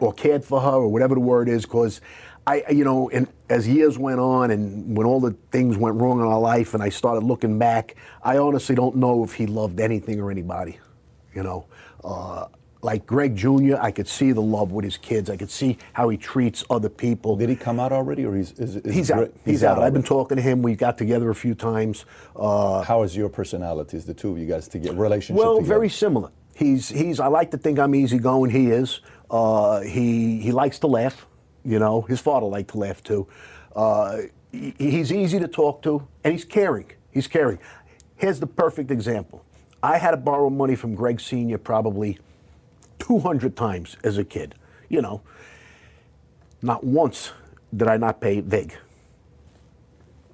or cared for her or whatever the word is because i you know and as years went on and when all the things went wrong in our life and i started looking back i honestly don't know if he loved anything or anybody you know. Uh, like Greg Jr., I could see the love with his kids. I could see how he treats other people. Did he come out already, or he's is, is He's out. Gre- He's, out. I've been talking to him. We got together a few times. Uh, How is your personalities, the two of you guys, to get relationship? well, together? very similar. He's he's. I like to think I'm easygoing. He is. Uh, he he likes to laugh. You know, his father liked to laugh too. Uh, he- he's easy to talk to, and he's caring. He's caring. Here's the perfect example. I had to borrow money from Greg Senior probably 200 times as a kid. You know, not once did I not pay Vig.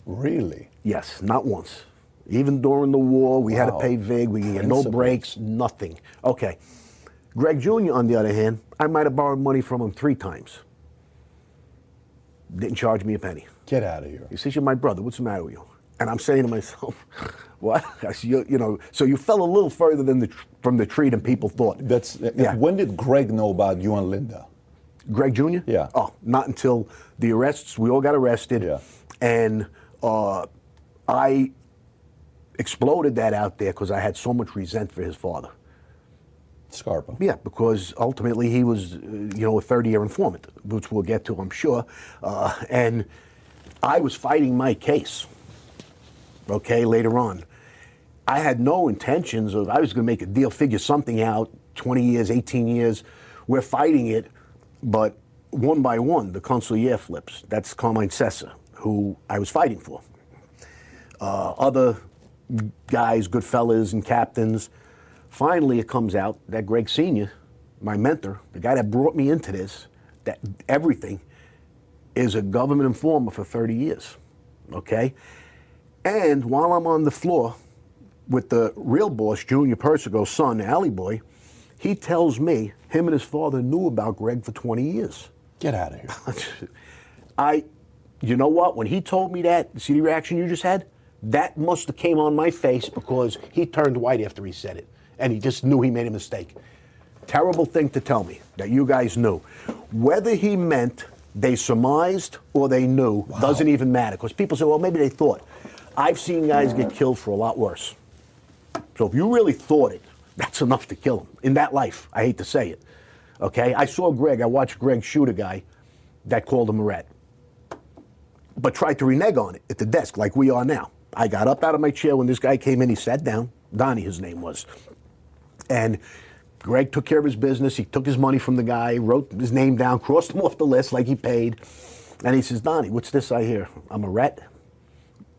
Really? Yes, not once. Even during the war, we had to pay VIG. We had no breaks, nothing. Okay. Greg Jr., on the other hand, I might have borrowed money from him three times. Didn't charge me a penny. Get out of here. He says, You're my brother. What's the matter with you? And I'm saying to myself, [LAUGHS] What? [LAUGHS] You, you know, so you fell a little further than the, from the tree than people thought. That's Yeah. when did Greg know about you and Linda? Greg Jr.? Yeah. Oh, not until the arrests. We all got arrested. Yeah. And uh, I exploded that out there because I had so much resent for his father. Scarpa. Yeah, because ultimately he was, uh, you know, a 30-year informant, which we'll get to, I'm sure. Uh, and I was fighting my case. Okay, later on, I had no intentions of. I was going to make a deal, figure something out. 20 years, 18 years, we're fighting it, but one by one, the consigliere flips. That's Carmine Sessa, who I was fighting for. uh, other guys, good fellas and captains. Finally, it comes out that Greg Senior, my mentor, the guy that brought me into this, that everything, is a government informer for 30 years. Okay, and while I'm on the floor with the real boss, Junior Persico's son, Alley Boy, he tells me him and his father knew about Greg for 20 years. Get out of here. [LAUGHS] I, you know what? When he told me that, see the reaction you just had? That must have came on my face because he turned white after he said it, and he just knew he made a mistake. Terrible thing to tell me that you guys knew. Whether he meant they surmised or they knew doesn't even matter because people say, well, maybe they thought. I've seen guys get killed for a lot worse. So if you really thought it, that's enough to kill him in that life. I hate to say it. Okay, I saw Greg. I watched Greg shoot a guy that called him a rat, but tried to renege on it at the desk like we are now. I got up out of my chair when this guy came in. He sat down. Donnie, his name was, and Greg took care of his business. He took his money from the guy, wrote his name down, crossed him off the list like he paid, and he says, "Donnie, what's this I hear? I'm a rat."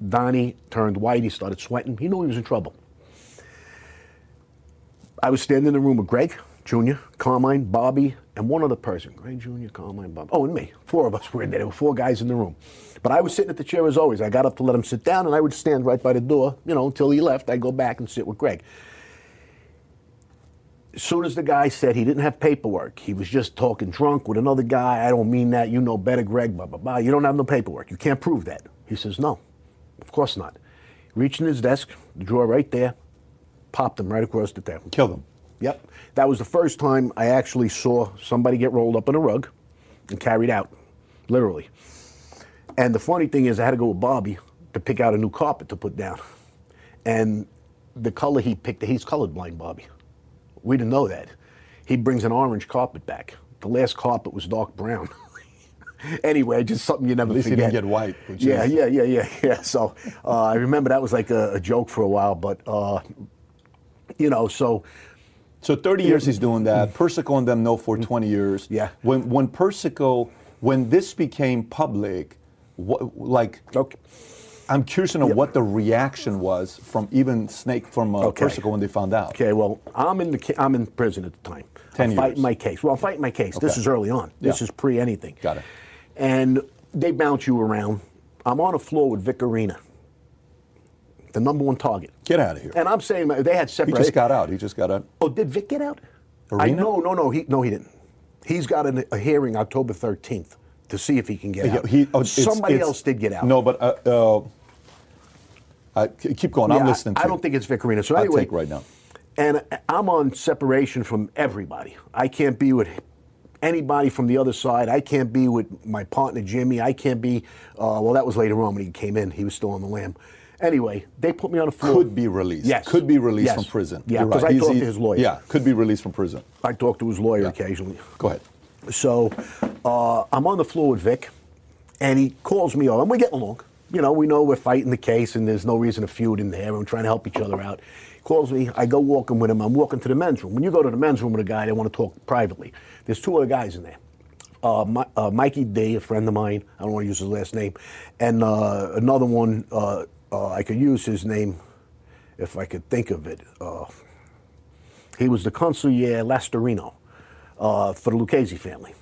Donnie turned white. He started sweating. He knew he was in trouble. I was standing in the room with Greg Jr., Carmine, Bobby, and one other person. Greg Jr., Carmine, Bobby. Oh, and me. Four of us were in there. There were four guys in the room. But I was sitting at the chair as always. I got up to let him sit down, and I would stand right by the door, you know, until he left. I'd go back and sit with Greg. As soon as the guy said he didn't have paperwork, he was just talking drunk with another guy. I don't mean that. You know better, Greg. Blah, blah, blah. You don't have no paperwork. You can't prove that. He says, no, of course not. Reached in his desk, the drawer right there, popped him right across the table. Kill them. Yep. That was the first time I actually saw somebody get rolled up in a rug and carried out, literally. And the funny thing is, I had to go with Bobby to pick out a new carpet to put down. And the color he picked, he's colorblind, Bobby. We didn't know that. He brings an orange carpet back. The last carpet was dark brown. [LAUGHS] [LAUGHS] anyway, just something you never At least forget. he didn't get white. Yeah, is, yeah, yeah, yeah, [LAUGHS] yeah. So uh, I remember that was like a, a joke for a while, but uh, you know, so So 30 years he's doing that. Persico and them know for 20 years. Yeah. When when Persico, when this became public, what, like okay. I'm curious to know what the reaction was from even Snake from uh, Okay. Persico when they found out. Okay, well, I'm in the ca- I'm in prison at the time. 10 I'm fighting my case. Well, I'm fighting my case. This is early on. This Yeah. is pre anything. Got it. And they bounce you around. I'm on a floor with Vic Orena, the number one target. Get out of here. And I'm saying they had separation. He just got out. He just got out. Oh, did Vic get out? I no, no, no. He no, he didn't. He's got an, a hearing October 13th to see if he can get Yeah, out. he- oh, Somebody it's- else did get out. No, but uh, uh, k- keep going. Yeah, I'm listening to I, don't think it's Vic Orena. So I'll take right now. And I'm on separation from everybody. I can't be with anybody from the other side. I can't be with my partner Jimmy. I can't be. Uh, well, that was later on when he came in. He was still on the lam. Anyway, they put me on the floor. Could be released. Yes. Could be released Yes. from prison. Yeah, because right. I He's- talked to his lawyer. Yeah, could be released from prison. I talked to his lawyer Yeah. occasionally. Go ahead. So uh, I'm on the floor with Vic, and he calls me over, and we're getting along. You know, we know we're fighting the case, and there's no reason to feud in there. and We're trying to help each other out. Calls me. I go walking with him. I'm walking to the men's room. When you go to the men's room with a guy, they want to talk privately. There's two other guys in there. Uh, Mi- uh, Mikey D, a friend of mine. I don't want to use his last name, and uh, another one. Uh, uh, I could use his name if I could think of it. Uh, he was the consigliere Lastorino for the Lucchese family.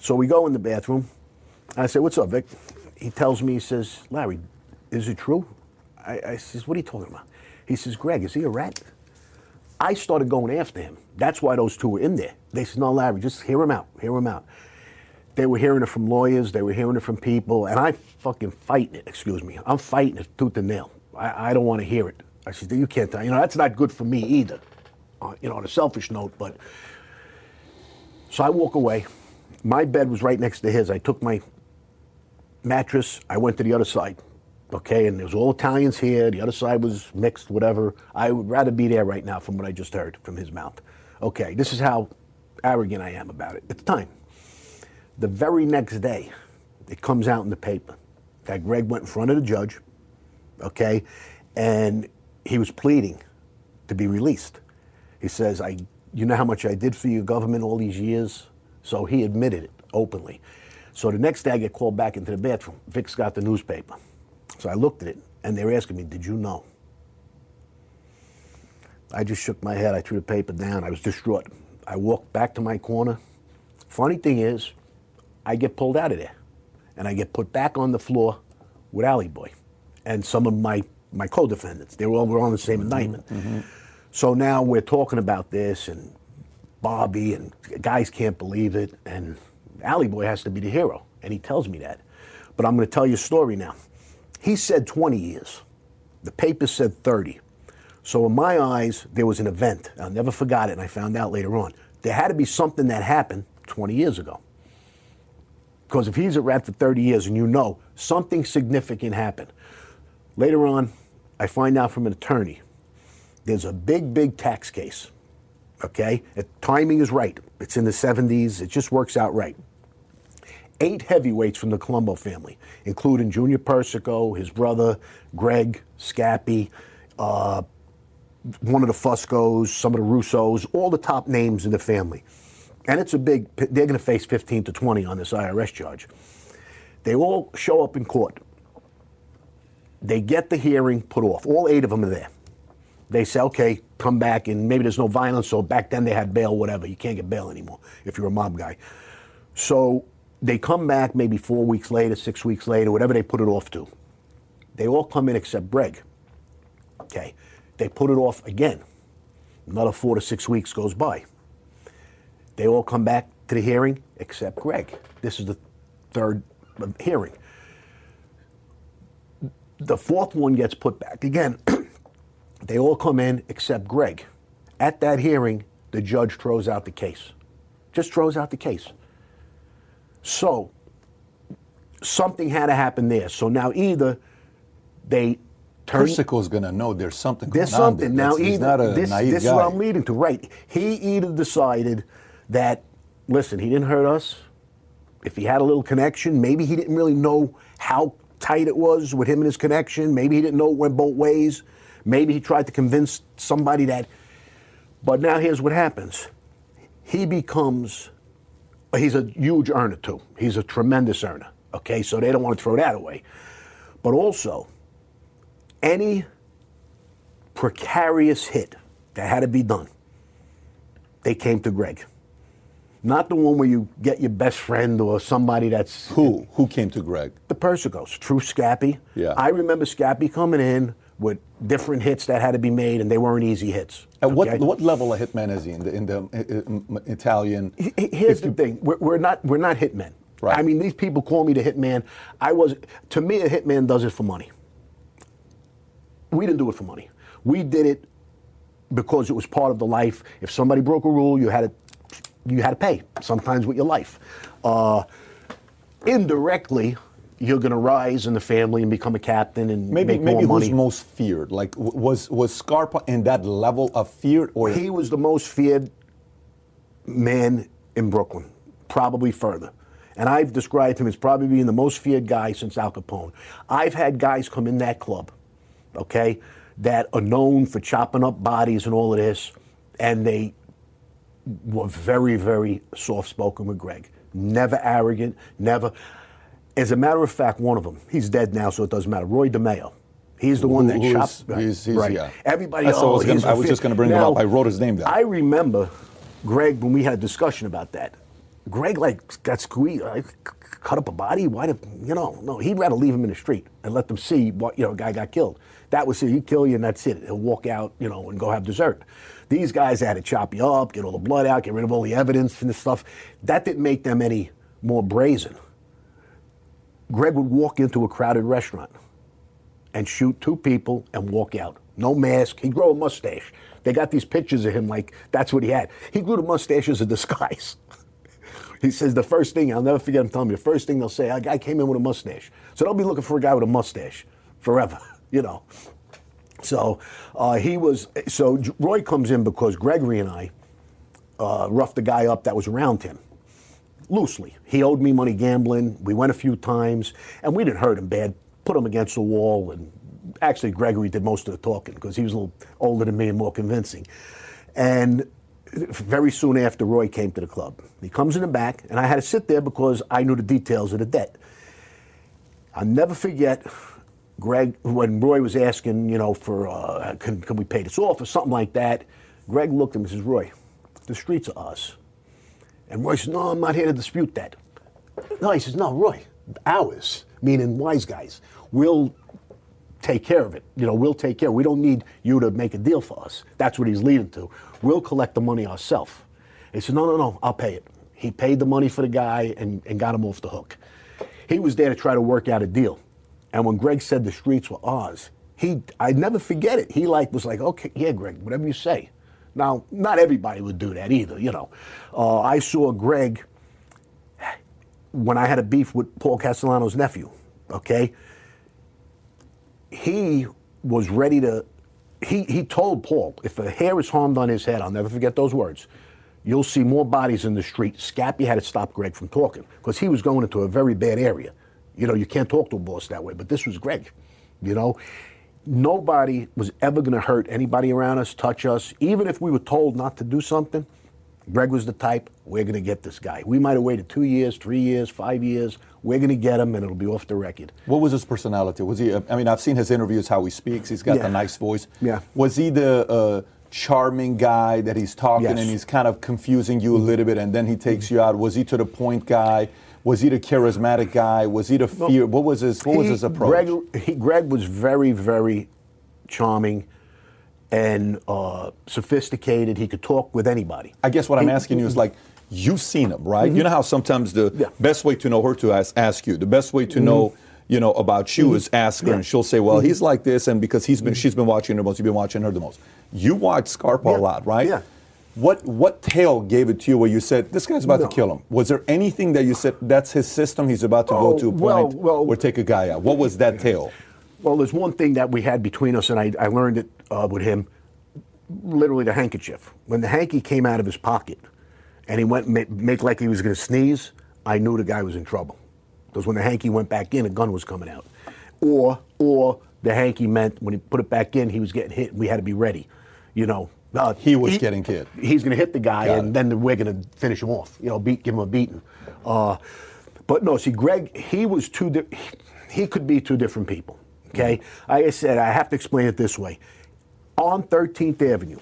So we go in the bathroom. I say, "What's up, Vic?" He tells me, he says, "Larry, is it true?" I, I says, "What are you talking about?" He says, "Greg, is he a rat?" I started going after him. That's why those two were in there. They said, "No, Larry, just hear him out. Hear him out." They were hearing it from lawyers. They were hearing it from people, and I fucking fighting it. Excuse me, I'm fighting it tooth and nail. I, I don't want to hear it. I said, "You can't tell." You know, that's not good for me either. Uh, you know, on a selfish note, but so I walk away. My bed was right next to his. I took my mattress. I went to the other side. Okay, and there was all Italians here. The other side was mixed, whatever. I would rather be there right now from what I just heard from his mouth. Okay, this is how arrogant I am about it the time. The very next day, it comes out in the paper that Greg went in front of the judge, okay, and he was pleading to be released. He says, I, you know how much I did for your government all these years? So he admitted it openly. So the next day I get called back into the bathroom. Vic's got the newspaper. So I looked at it. and they were asking me, Did you know? I just shook my head. I threw the paper down. I was distraught. I walked back to my corner. Funny thing is, I get pulled out of there and I get put back on the floor with Alley Boy and some of my, my co defendants. They were all were on the same mm-hmm. indictment. Mm-hmm. So now we're talking about this and Bobby and guys can't believe it. And Alley Boy has to be the hero. And he tells me that. But I'm going to tell you a story now. He said 20 years. The paper said 30. So in my eyes, there was an event. I'll never forgot it, and I found out later on. There had to be something that happened 20 years ago. Because if he's a rat for 30 years and you know something significant happened. Later on, I find out from an attorney there's a big, big tax case. Okay? The timing is right. It's in the 70s, it just works out right. Eight heavyweights from the Colombo family, including Junior Persico, his brother, Greg, Scappy, uh, one of the Fuscos, some of the Russos, all the top names in the family. And it's a big, they're going to face 15 to 20 on this IRS charge. They all show up in court. They get the hearing put off. All eight of them are there. They say, okay, come back, and maybe there's no violence. So back then they had bail, whatever. You can't get bail anymore if you're a mob guy. So they come back maybe four weeks later, six weeks later, whatever they put it off to. They all come in except Greg. Okay. They put it off again. Another four to six weeks goes by. They all come back to the hearing except Greg. This is the third hearing. The fourth one gets put back again. [CLEARS THROAT] they all come in except Greg. At that hearing, the judge throws out the case. Just throws out the case. So, something had to happen there. So now either they turn. Persico's going to know there's something going There's on. something. there. Now, he's either, not a this, naive this guy. is what I'm leading to. Right. He either decided that, listen, he didn't hurt us. If he had a little connection, maybe he didn't really know how tight it was with him and his connection. Maybe he didn't know it went both ways. Maybe he tried to convince somebody that. But now here's what happens he becomes, he's a huge earner too. He's a tremendous earner. Okay, so they don't want to throw that away. But also, any precarious hit that had to be done, they came to Greg. Not the one where you get your best friend or somebody that's Who? Who came to Greg? the Persicos, true Scappy. Yeah. I remember Scappy coming in with different hits that had to be made, and they weren't easy hits. At what okay? what level of hitman is he in the in the Italian? Here's the you- thing: we're, we're not we're not hitmen. Right. I mean, these people call me the hitman. I was to me a hitman does it for money. We didn't do it for money. We did it because it was part of the life. If somebody broke a rule, you had to you had to pay. Sometimes with your life. Uh, indirectly, you're going to rise in the family and become a captain and Maybe make maybe more who's most feared? Like was was Scarpa in that level of fear or He was the most feared man in Brooklyn, probably further. And I've described him as probably being the most feared guy since Al Capone. I've had guys come in that club, okay, that are known for chopping up bodies and all of this, and they were very, very soft spoken with Greg. Never arrogant, never. As a matter of fact, one of them, he's dead now, so it doesn't matter. Roy DeMeo. He's the one that who chopped. is- he's- he's- right. yeah. Everybody. That's what I oh, was gonna- I was just gonna bring him up. I wrote his name down. I remember, Greg, when we had a discussion about that. Greg like got squeezed, like, cut up a body. Why did you know? No, he'd rather leave him in the street and let them see what you know. A guy got killed. That was it. He'd kill you and that's it. He'll walk out, you know, and go have dessert. These guys had to chop you up, get all the blood out, get rid of all the evidence and this stuff. That didn't make them any more brazen. Greg would walk into a crowded restaurant and shoot two people and walk out. No mask. He'd grow a mustache. They got these pictures of him like that's what he had. He grew the mustache as a [LAUGHS] disguise. he says the first thing, I'll never forget him telling me, the first thing they'll say, a guy came in with a mustache. So they'll be looking for a guy with a mustache forever, [LAUGHS] you know. So uh, he was, so Roy comes in because Gregory and I uh, roughed the guy up that was around him loosely. He owed me money gambling. We went a few times, and we didn't hurt him bad. Put him against the wall, and actually Gregory did most of the talking because he was a little older than me and more convincing. And very soon after, Roy came to the club. He comes in the back, and I had to sit there because I knew the details of the debt. I'll never forget Greg, when Roy was asking, you know, for uh, can, can we pay this off or something like that, Greg looked at him and says, Roy, the streets are ours. And Roy says, no, I'm not here to dispute that. No, he says, no, Roy, ours, meaning wise guys. We'll take care of it. You know, we'll take care. We don't need you to make a deal for us. That's what he's leading to. We'll collect the money ourselves. He said, no, no, no, I'll pay it. He paid the money for the guy and, and got him off the hook. He was there to try to work out a deal. And when Greg said the streets were ours, he I'd never forget it. He like was like, okay, yeah, Greg, whatever you say. Now, not everybody would do that either, you know. Uh, I saw Greg when I had a beef with Paul Castellano's nephew, okay? He was ready to, he, he told Paul, if a hair is harmed on his head, I'll never forget those words, you'll see more bodies in the street. Scappy had to stop Greg from talking because he was going into a very bad area. You know, you can't talk to a boss that way, but this was Greg, you know? Nobody was ever going to hurt anybody around us, touch us, even if we were told not to do something. Greg was the type, we're going to get this guy. We might have waited two years, three years, five years. We're going to get him, and it'll be off the record. What was his personality? Was he? I mean, I've seen his interviews, how he speaks. He's got Yeah. the nice voice. Yeah. Was he the uh, charming guy that he's talking Yes. and he's kind of confusing you a little bit, and then he takes you out? Was he to the point guy? Was he the charismatic guy? Was he the fear? What was his? What was He- his approach? Greg, he, Greg was very, very charming and uh, sophisticated. He could talk with anybody. I guess what I'm asking you is like, you've seen him, right? Mm-hmm. You know how sometimes the Yeah. best way to know her to ask, ask you, the best way to know, mm-hmm. you know, about you mm-hmm. is ask her, Yeah. and she'll say, well, he's like this, and because he's been, she's been watching her the most, you've been watching her the most. You watch Scarpa Yeah. a lot, right? Yeah. What what tale gave it to you where you said this guy's about No. to kill him? Was there anything that you said that's his system? He's about to Oh, go to a well, point well- or take a guy out. What was that tale? Well, there's one thing that we had between us, and I, I learned it uh, with him. Literally, the handkerchief. When the hanky came out of his pocket, and he went make, make like he was going to sneeze, I knew the guy was in trouble. Because when the hanky went back in, a gun was coming out, or or the hanky meant when he put it back in, he was getting hit. And We had to be ready. You know, uh, He was getting hit. He's going to hit the guy, Got and it. then we're going to finish him off. You know, beat, give him a beating. Uh, but no, see, Greg, he was two. Di- he could be two different people. Okay, like I said, I have to explain it this way. On 13th Avenue,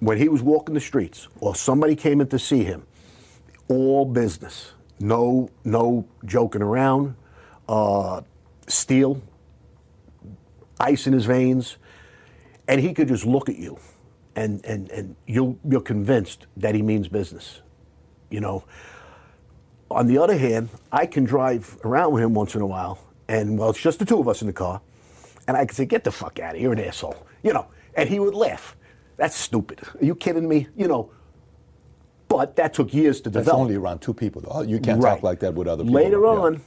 when he was walking the streets, or somebody came in to see him, all business, no, no joking around, uh, steel, ice in his veins, and he could just look at you, and and and you you're convinced that he means business, you know. On the other hand, I can drive around with him once in a while, and well, it's just the two of us in the car, and I can say, "Get the fuck out of here, you're an asshole," you know, and he would laugh. That's stupid. Are you kidding me? You know. But that took years to That's develop. only around two people, though. You can't Right. talk like that with other people. Later Yeah. on,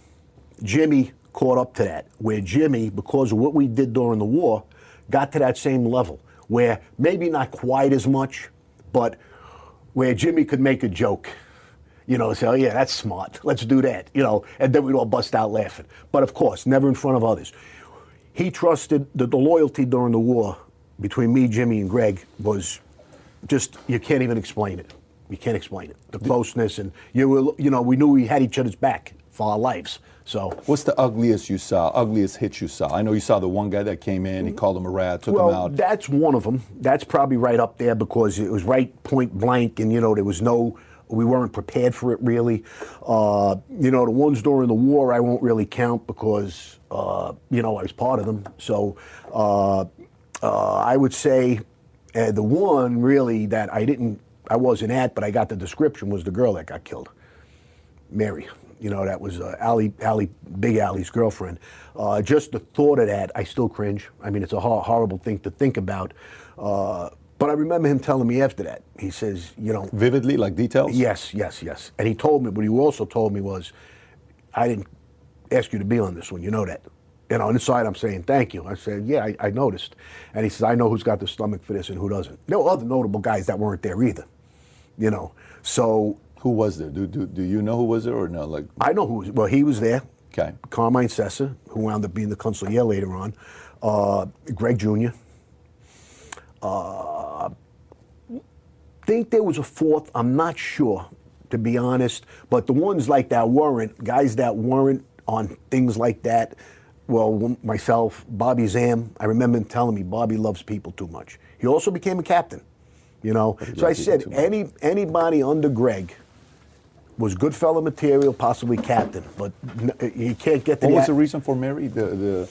Jimmy caught up to that, where Jimmy, because of what we did during the war, got to that same level, where maybe not quite as much, but where Jimmy could make a joke. You know, say, oh, yeah, that's smart. Let's do that. You know, and then we'd all bust out laughing. But of course, never in front of others. He trusted the, the loyalty during the war between me, Jimmy, and Greg was just, you can't even explain it. You can't explain it. The closeness, and you were, you know, we knew we had each other's back for our lives. So, What's the ugliest you saw? Ugliest hit you saw? I know you saw the one guy that came in. He called him a rat, took well, him out. that's one of them. That's probably right up there because it was right point blank, and you know there was no, we weren't prepared for it really. Uh, you know, the ones during the war I won't really count because uh, you know I was part of them. So uh, uh, I would say uh, the one really that I didn't, I wasn't at, but I got the description was the girl that got killed. Mary. You know, that was uh, Allie, Allie, Big Allie's girlfriend. Uh, just the thought of that, I still cringe. I mean, it's a hor- horrible thing to think about. Uh, but I remember him telling me after that. He says, you know, Vividly, like details? yes, yes, yes. And he told me, what he also told me was, I didn't ask you to be on this one. You know that. And on the side, I'm saying, thank you. I said, yeah, I, I noticed. And he says, I know who's got the stomach for this and who doesn't. There were other notable guys that weren't there either. You know, so Who was there? Do, do, do you know who was there or no? Like, I know who was. Well, he was there. Okay. Carmine Sessa, who wound up being the consigliere later on. Uh, Greg Jr. Uh, think there was a fourth. I'm not sure, to be honest. But the ones like that weren't guys that weren't on things like that. well, myself, Bobby Zam, I remember him telling me Bobby loves people too much. He also became a captain, you know. So I said, any anybody under Greg was good fellow material, possibly captain, but you can't get to What the was the reason for Mary? The the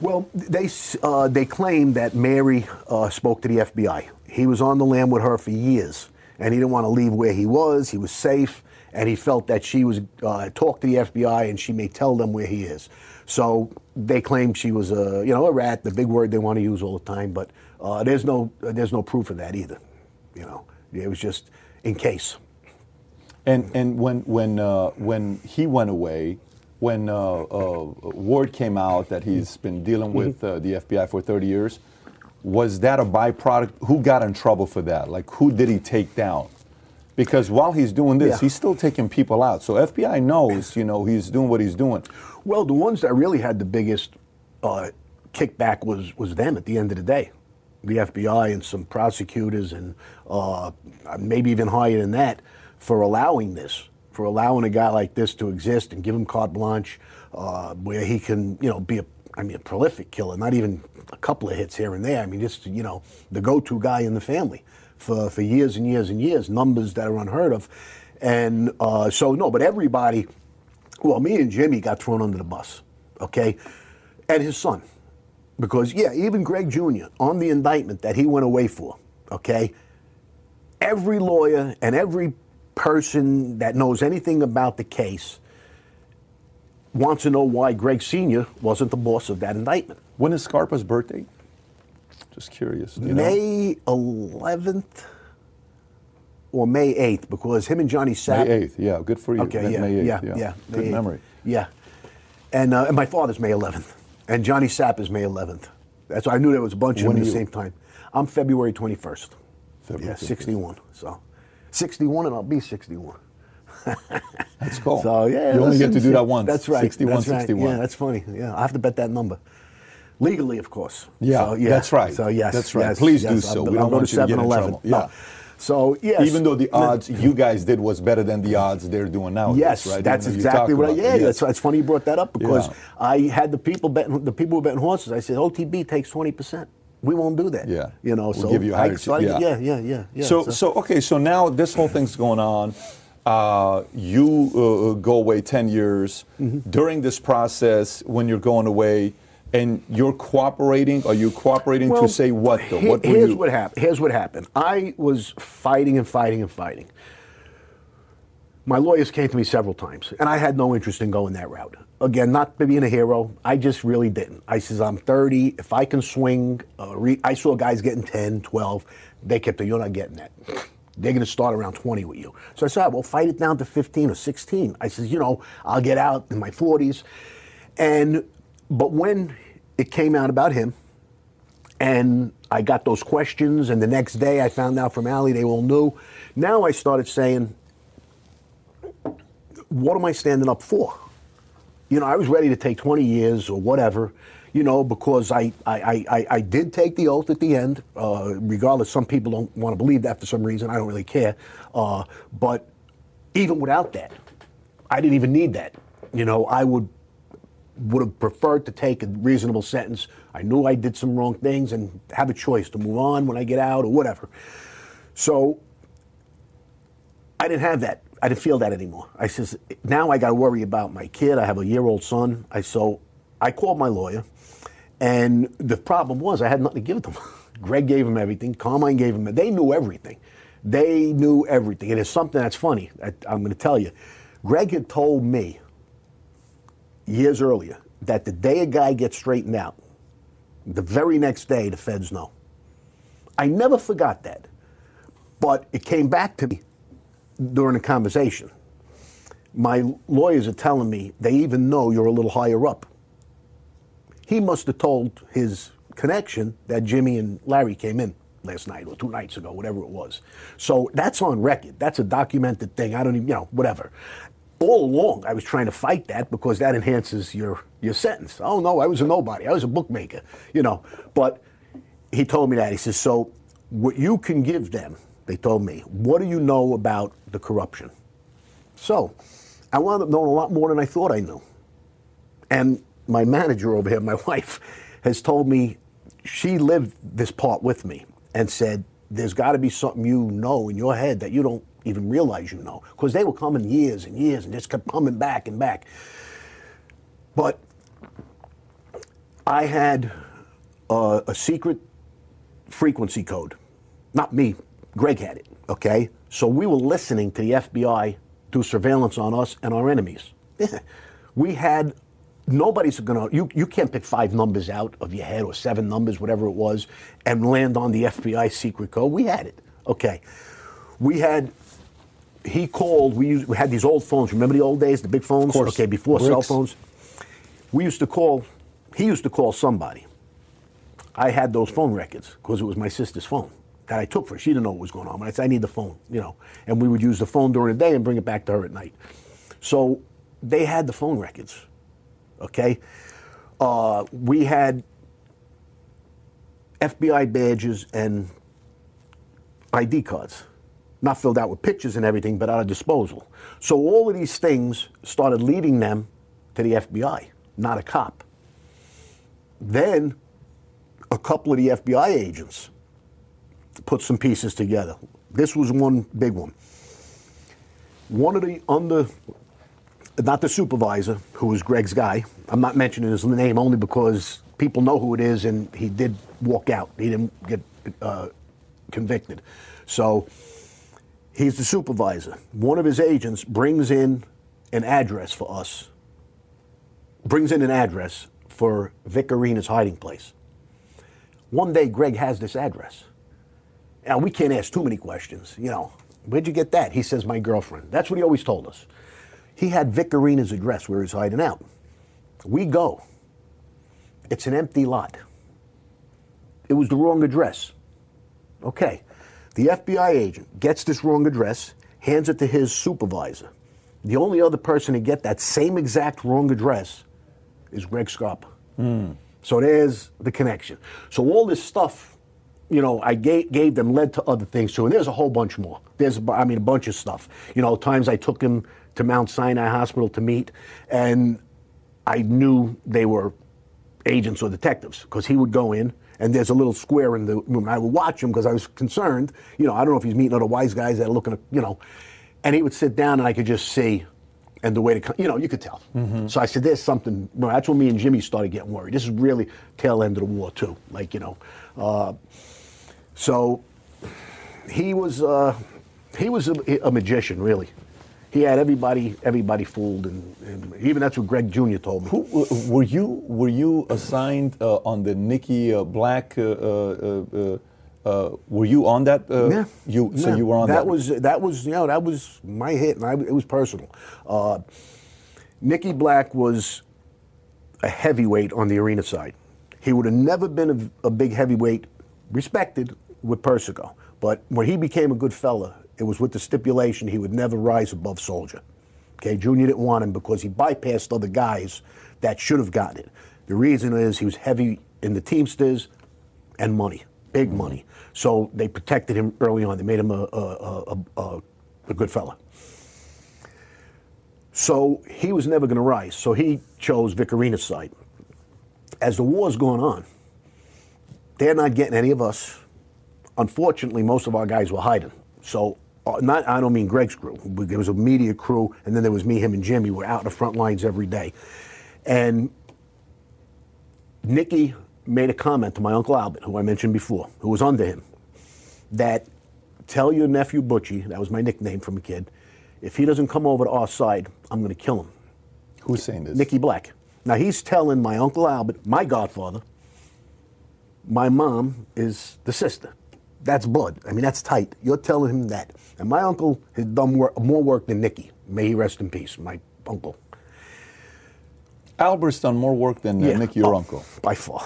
well, they uh, they claim that Mary uh, spoke to the FBI. He was on the lam with her for years, and he didn't want to leave where he was. He was safe, and he felt that she was uh, talked to the FBI, and she may tell them where he is. So they claim she was a you know a rat, the big word they want to use all the time. But uh, there's no there's no proof of that either. You know, it was just in case. And and when when uh, when he went away, when uh, uh, word came out that he's been dealing with uh, the FBI for 30 years, was that a byproduct? Who got in trouble for that? Like who did he take down? Because while he's doing this, Yeah. he's still taking people out. So FBI knows, you know, he's doing what he's doing. Well, the ones that really had the biggest uh, kickback was was them at the end of the day, the FBI and some prosecutors and uh, maybe even higher than that for allowing this, for allowing a guy like this to exist and give him carte blanche, uh, where he can you know be a I mean a prolific killer, not even a couple of hits here and there. I mean just you know the go-to guy in the family for for years and years and years, numbers that are unheard of, and uh, so no, but everybody. Well, me and Jimmy got thrown under the bus, okay? And his son. Because, yeah, even Greg Jr., on the indictment that he went away for, okay? Every lawyer and every person that knows anything about the case wants to know why Greg Sr. wasn't the boss of that indictment. When is Scarpa's birthday? Just curious. you know? May 11th or May 8th, because him and Johnny Sapp. May 8th. Yeah, good for you. Okay, May- yeah, May 8th, yeah, yeah. yeah. Good May 8th. memory. Yeah, and uh, and my father's May 11th, and Johnny Sapp is May 11th. That's why I knew there was a bunch of When them at the you? same time. I'm February 21st. February yeah, 21st. 61. So, 61, and I'll be 61. [LAUGHS] That's cool. So yeah, You only get to do that once. That's right. 61, that's right. 61. Yeah, that's funny. Yeah, I have to bet that number. Legally, of course. Yeah, So, yeah. that's right. So yes, That's right. yes, Please do yes. so. I'll, We don't want to you to get in 7-Eleven. trouble. No. Yeah. [LAUGHS] So yes, Even though the odds you guys did was better than the odds they're doing now. Yes, right? that's exactly what. I, yeah, it. that's it's funny you brought that up because Yeah. I had the people betting the people who betting horses. I said OTB takes twenty percent. We won't do that. Yeah. you know. We'll so give you a I, higher so I- yeah. yeah, yeah, yeah, yeah. so, so okay, so now this whole thing's going on. Uh, you uh, go away 10 years. Mm-hmm. During this process, when you're going away, and you're cooperating, are you cooperating to say what though? what here's what happened. Here's what happened. I was fighting and fighting and fighting. My lawyers came to me several times, and I had no interest in going that route. Again, not being a hero, I just really didn't. I says, I'm 30. If I can swing, uh, re- I saw guys getting 10, 12. They kept saying, You're not getting that. They're going to start around 20 with you. So I said, well, fight it down to 15 or 16. I says, You know, I'll get out in my 40s. And, but when it came out about him, and I got those questions, and the next day I found out from Allie they all knew. Now I started saying, what am I standing up for? You know, I was ready to take 20 years or whatever, you know, because I, I, I, I- did take the oath at the end, uh, regardless. Some people don't want to believe that for some reason. I don't really care. Uh, but even without that, I didn't even need that. You know, I would would have preferred to take a reasonable sentence. I knew I did some wrong things and have a choice to move on when I get out or whatever. So I didn't have that. I didn't feel that anymore. I says now I got to worry about my kid. I have a year-old son. I so I called my lawyer, and the problem was I had nothing to give them. [LAUGHS] Greg gave him everything. Carmine gave him. They knew everything. They knew everything. And it's something that's funny. I, I'm going to tell you. Greg had told me years earlier that the day a guy gets straightened out, the very next day the feds know. I never forgot that. But it came back to me during a conversation. My lawyers are telling me they even know you're a little higher up. He must have told his connection that Jimmy and Larry came in last night or two nights ago, whatever it was. So that's on record. That's a documented thing. I don't even, you know, whatever. All along, I was trying to fight that because that enhances your your sentence. Oh no, I was a nobody. I was a bookmaker, you know. But he told me that. He says, so what you can give them, they told me, what do you know about the corruption? So I wound up knowing a lot more than I thought I knew. And my manager over here, [LAUGHS] my wife, has told me she lived this part with me and said, "There's got to be something you know in your head that you don't even realize you know," because they were coming years and years and just kept coming back and back. But I had uh, a secret frequency code. Not me, Greg had it, okay? So we were listening to the FBI do surveillance on us and our enemies. [LAUGHS] we had, nobody's gonna, you, you can't pick five numbers out of your head or seven numbers, whatever it was, and land on the FBI secret code. We had it, okay? We had, he called, we, used, we had these old phones. Remember the old days, the big phones? course. Okay, before cell phones. We used to call, he used to call somebody. I had those phone records because it was my sister's phone that I took for her. She didn't know what was going on. But I said, I need the phone, you know. And we would use the phone during the day and bring it back to her at night. So they had the phone records, okay? Uh, we had FBI badges and ID cards, not filled out with pictures and everything, but at our disposal. So all of these things started leading them to the FBI, not a cop. Then a couple of the FBI agents put some pieces together. This was one big one. One of the under, not the supervisor, who was Greg's guy. I'm not mentioning his name only because people know who it is, and he did walk out. He didn't get uh, convicted. So he's the supervisor. One of his agents brings in an address for us. Brings in an address for Vic Orena's hiding place. One day, Greg has this address. Now, we can't ask too many questions. You know, where'd you get that? He says, my girlfriend. That's what he always told us. He had Vic Orena's address where he's hiding out. We go. It's an empty lot. It was the wrong address. Okay. The FBI agent gets this wrong address, hands it to his supervisor. The only other person to get that same exact wrong address is Greg Scarpa. Hmm. So there's the connection. So all this stuff, you know, I gave, gave them led to other things too, and there's a whole bunch more. There's, I mean, a bunch of stuff. You know, times I took him to Mount Sinai Hospital to meet, and I knew they were agents or detectives because he would go in and there's a little square in the room. I would watch him because I was concerned. You know, I don't know if he's meeting other wise guys that are looking at, you know, and he would sit down and I could just see, and the way to, you know, you could tell. So I said, there's something. Well, that's when me and Jimmy started getting worried. This is really tail end of the war too. Like you know, uh, so he was uh, he was a, a magician really. He had everybody everybody fooled, and, and even that's what Greg Jr. told me. Who were you? Were you assigned uh, on the Nicky uh, Black? Uh, uh, uh, uh, were you on that? Uh, Yeah. You so Yeah. you were on that. that. was that was you know that was my hit, and I, it was personal. Uh, Nicky Black was a heavyweight on the Orena side. He would have never been a, a big heavyweight, respected with Persico. But when he became a good fella, it was with the stipulation he would never rise above Soldier. Okay, Junior didn't want him because he bypassed other guys that should have gotten it. The reason is he was heavy in the Teamsters and money, big mm-hmm. money. So they protected him early on. They made him a, a, a, a, a, a good fella. So he was never going to rise. So he chose Vic Orena's side. As the war's going on, they're not getting any of us. Unfortunately, most of our guys were hiding. So, uh, not I don't mean Greg's crew. There was a media crew, and then there was me, him, and Jimmy. We're out in the front lines every day. And Nicky made a comment to my uncle Albert, who I mentioned before, who was under him, that tell your nephew Butchie, that was my nickname from a kid, if he doesn't come over to our side, I'm going to kill him. Who's saying this? Nicky Black. Now he's telling my uncle Albert, my godfather, my mom is the sister. That's blood. I mean, that's tight. You're telling him that. And my uncle has done work, more work than Nicky. May he rest in peace, my uncle. Albert's done more work than uh, Nicky, your Oh, uncle. By far.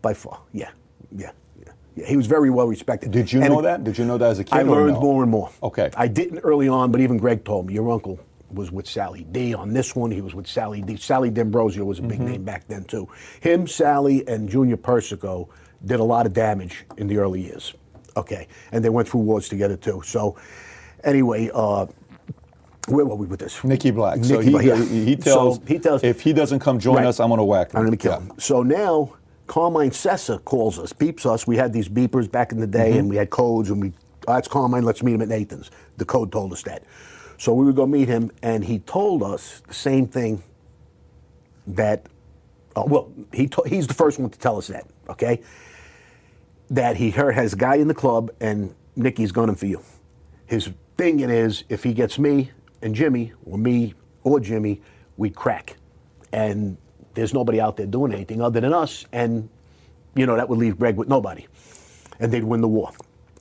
By far. Yeah. Yeah. Yeah. yeah. He was very well respected. Did you And know it- that? Did you know that as a kid? I learned no? more and more. Okay. I didn't early on, but even Greg told me your uncle was with Sally D on this one. He was with Sally D. Sally D'Ambrosio was a big Mm-hmm. name back then too. Him, Sally, and Junior Persico did a lot of damage in the early years. Okay, and they went through wars together too. So, anyway, uh, Where were we with this? Nicky Black. so he, Black, yeah. he tells So he tells if he doesn't come join Right. us, I'm going to whack him. I'm going to kill Yeah. him. So now Carmine Sessa calls us, beeps us. We had these beepers back in the day, Mm-hmm. and we had codes, and we, oh, that's Carmine, let's meet him at Nathan's. The code told us that. So we would go meet him, and he told us the same thing that, uh, well, he to, he's the first one to tell us that, okay? That he heard has a guy in the club, and Nicky's gunning for you. His thing is, if he gets me and Jimmy, or me or Jimmy, we crack. And there's nobody out there doing anything other than us, and you know that would leave Greg with nobody, and they'd win the war.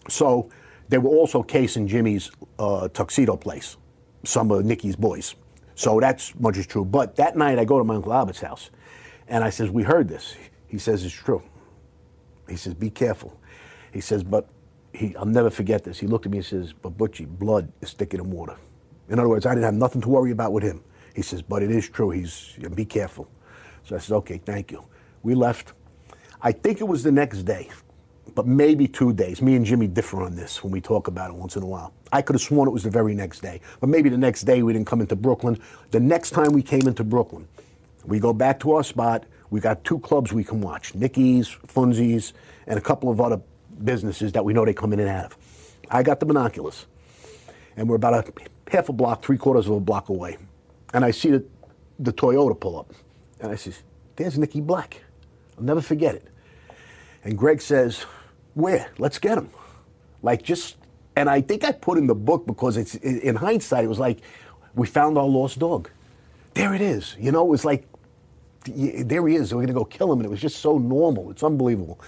So they were also casing Jimmy's uh, tuxedo place, some of Nicky's boys. So that's much is true. But that night I go to my uncle Albert's house, and I says, "We heard this." He says, "It's true." He says, "Be careful." He says, "But he, I'll never forget this." He looked at me and says, "But Butchie, blood is thicker than water." In other words, I didn't have nothing to worry about with him. He says, "But it is true. He's be careful." So I said, "Okay, thank you." We left. I think it was the next day, but maybe two days. Me and Jimmy differ on this when we talk about it once in a while. I could have sworn it was the very next day, but maybe the next day we didn't come into Brooklyn. The next time we came into Brooklyn, we go back to our spot. We got two clubs we can watch Nicky's, Funzies, and a couple of other businesses that we know they come in and out of. I got the binoculars, and we're about a half a block, three quarters of a block away. And I see the, the Toyota pull up. And I says, There's Nicky Black. I'll never forget it. And Greg says, Where? Let's get him. Like, just, and I think I put in the book because it's, in hindsight, it was like, we found our lost dog. There it is. You know, it was like, there he is. We're going to go kill him. And it was just so normal. It's unbelievable.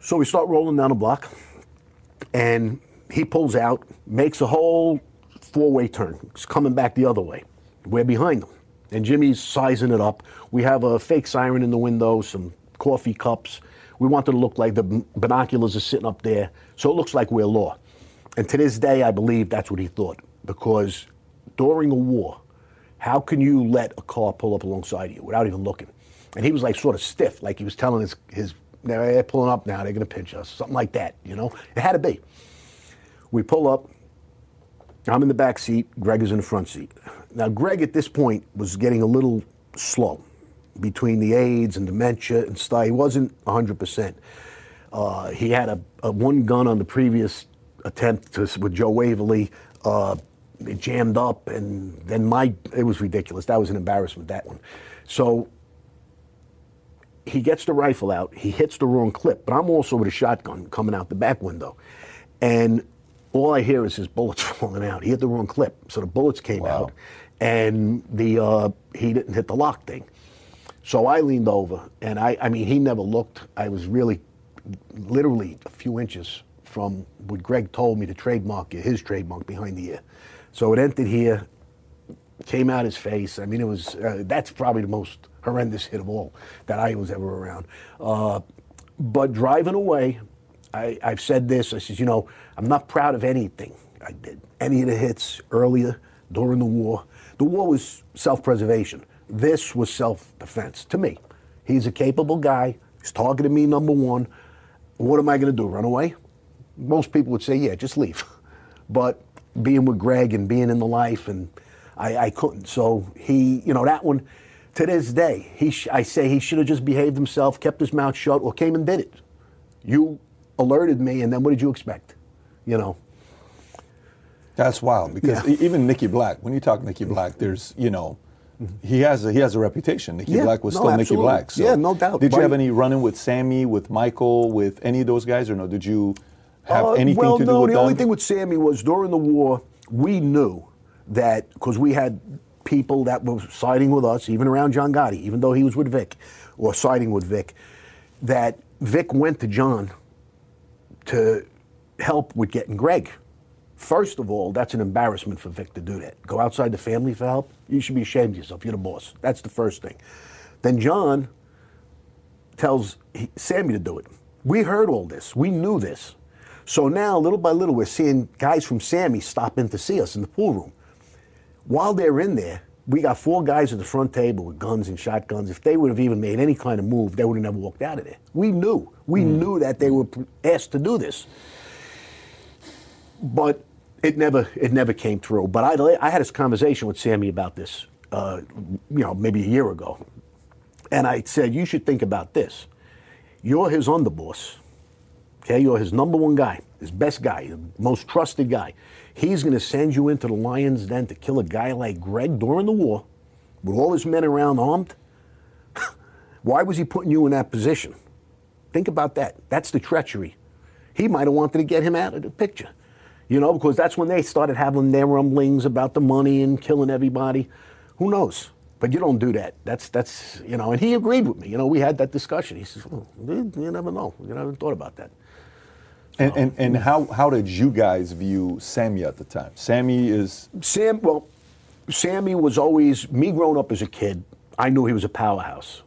So we start rolling down the block, and he pulls out, makes a whole four way turn. He's coming back the other way. We're behind him. And Jimmy's sizing it up. We have a fake siren in the window, some coffee cups. We want it to look like the binoculars are sitting up there, so it looks like we're law. And to this day, I believe that's what he thought. Because during a war, how can you let a car pull up alongside you without even looking? And he was like sort of stiff, like he was telling his, his they're pulling up now, they're going to pinch us, something like that, you know? It had to be. We pull up. I'm in the back seat. Greg is in the front seat. Now, Greg at this point was getting a little slow between the AIDS and dementia and stuff. He wasn't 100%. Uh, he had a, a one gun on the previous attempt to, with Joe Waverly. Uh, it jammed up, and then my it was ridiculous. That was an embarrassment. That one. So he gets the rifle out. He hits the wrong clip, but I'm also with a shotgun coming out the back window, and all I hear is his bullets [LAUGHS] falling out. He hit the wrong clip, so the bullets came Wow. out, and the uh, he didn't hit the lock thing. So I leaned over, and I, I mean, he never looked. I was really, literally a few inches from what Greg told me to trademark his trademark behind the ear. So it entered here, came out his face. I mean, it was uh, that's probably the most horrendous hit of all that I was ever around. Uh, but driving away, I, I've said this. I said, you know, I'm not proud of anything I did. Any of the hits earlier during the war. The war was self-preservation. This was self-defense to me. He's a capable guy. He's targeting me number one. What am I going to do? Run away? Most people would say, yeah, just leave. [LAUGHS] But being with Greg and being in the life, and I, I couldn't. So he, you know, that one, to this day, he sh- I say he should have just behaved himself, kept his mouth shut, or came and did it. You alerted me, and then what did you expect? You know. That's wild because Yeah. even Nicky Black, when you talk Nicky Black, [LAUGHS] there's you know, he has a, he has a reputation. Nicky Yeah, Black was no, still Nicky absolutely. Black. So Yeah, no doubt. Did you have any run-in with Sammy, with Michael, with any of those guys, or no? Did you have Uh, anything well, to do no, with the them? only thing with Sammy was during the war, we knew that because we had people that were siding with us, even around John Gotti, even though he was with Vic, or siding with Vic, that Vic went to John to help with getting Greg. First of all, that's an embarrassment for Vic to do that. Go outside the family for help. You should be ashamed of yourself. You're the boss. That's the first thing. Then John tells Sammy to do it. We heard all this. We knew this. So now, little by little, we're seeing guys from Sammy stop in to see us in the pool room. While they're in there, we got four guys at the front table with guns and shotguns. If they would have even made any kind of move, they would have never walked out of there. We knew. We knew that they were asked to do this. But it never it never came through. But I I had this conversation with Sammy about this, uh, you know, maybe a year ago, and I said you should think about this. You're his underboss. Okay, you're his number one guy, his best guy, the most trusted guy. He's going to send you into the lion's den to kill a guy like Greg during the war, with all his men around armed. [LAUGHS] Why was he putting you in that position? Think about that. That's the treachery. He might have wanted to get him out of the picture. You know, because that's when they started having their rumblings about the money and killing everybody. Who knows? But you don't do that. That's that's you know. And he agreed with me. You know, we had that discussion. He says, oh, "You never know. You never thought about that." And, and, and how, how did you guys view Sammy at the time? Sammy is. Sam, well, Sammy was always, me growing up as a kid, I knew he was a powerhouse,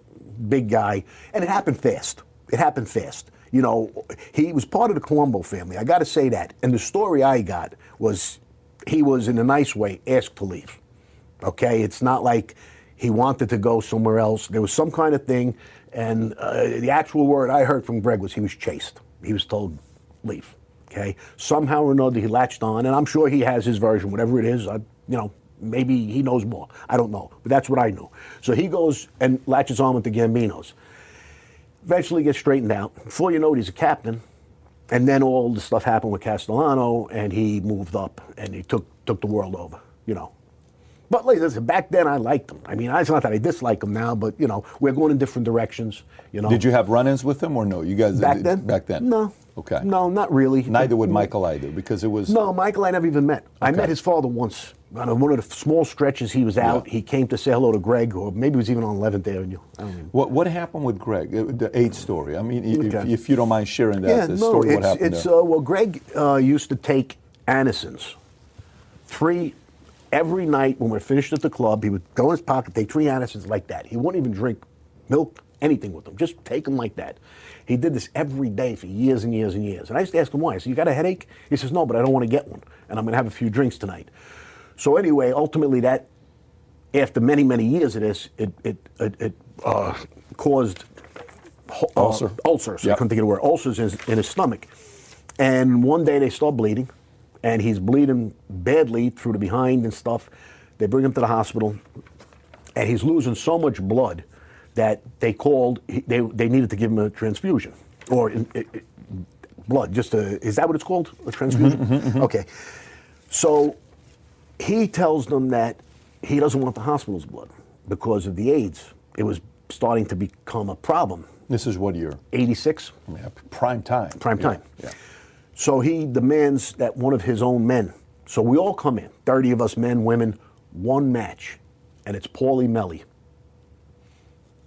big guy, and it happened fast. It happened fast. You know, he was part of the Colombo family. I got to say that. And the story I got was he was, in a nice way, asked to leave. Okay? It's not like he wanted to go somewhere else. There was some kind of thing. And uh, the actual word I heard from Greg was he was chased. He was told, leave. Okay? Somehow or another, he latched on. And I'm sure he has his version, whatever it is. I, you know, maybe he knows more. I don't know. But that's what I knew. So he goes and latches on with the Gambinos eventually gets straightened out. Before you know it, he's a captain. And then all the stuff happened with Castellano, and he moved up, and he took took the world over, you know. But listen, back then I liked him. I mean, it's not that I dislike him now, but you know, we're going in different directions. You know. Did you have run-ins with him or no? You guys back then? Back then? No. Okay. No, not really. Neither would Michael either, because it was. No, Michael I never even met. I met his father once. On one of the small stretches he was out, Yeah. he came to say hello to Greg, or maybe he was even on 11th Avenue. I don't even. What, what happened with Greg? Uh, The AIDS story. I mean, i- if, if you don't mind sharing that, Yeah, the no, story, what it's, happened it's there. uh, well, Greg uh, used to take Anacins. Three every night when we're finished at the club, he would go in his pocket, take three Anacins like that. He wouldn't even drink milk, anything with them. Just take them like that. He did this every day for years and years and years. And I used to ask him why. I said, "You got a headache?" He says, "No, but I don't want to get one, and I'm going to have a few drinks tonight." So anyway, ultimately, that after many many years of this, it it it, it uh, caused uh, Ulcer. ulcers. I Yep. couldn't think of the word. Ulcers in in his stomach. And one day they start bleeding, and he's bleeding badly through the behind and stuff. They bring him to the hospital, and he's losing so much blood that they called. They they needed to give him a transfusion or in, i- i- blood. Just a is that what it's called? A transfusion. Mm-hmm, mm-hmm, mm-hmm. Okay. So he tells them that he doesn't want the hospital's blood because of the AIDS. It was starting to become a problem. This is what year? 86, I mean, prime time. prime Yeah, time. Yeah. So he demands that one of his own men. So we all come in, 30 of us men, women, one match, and it's Paulie Mele.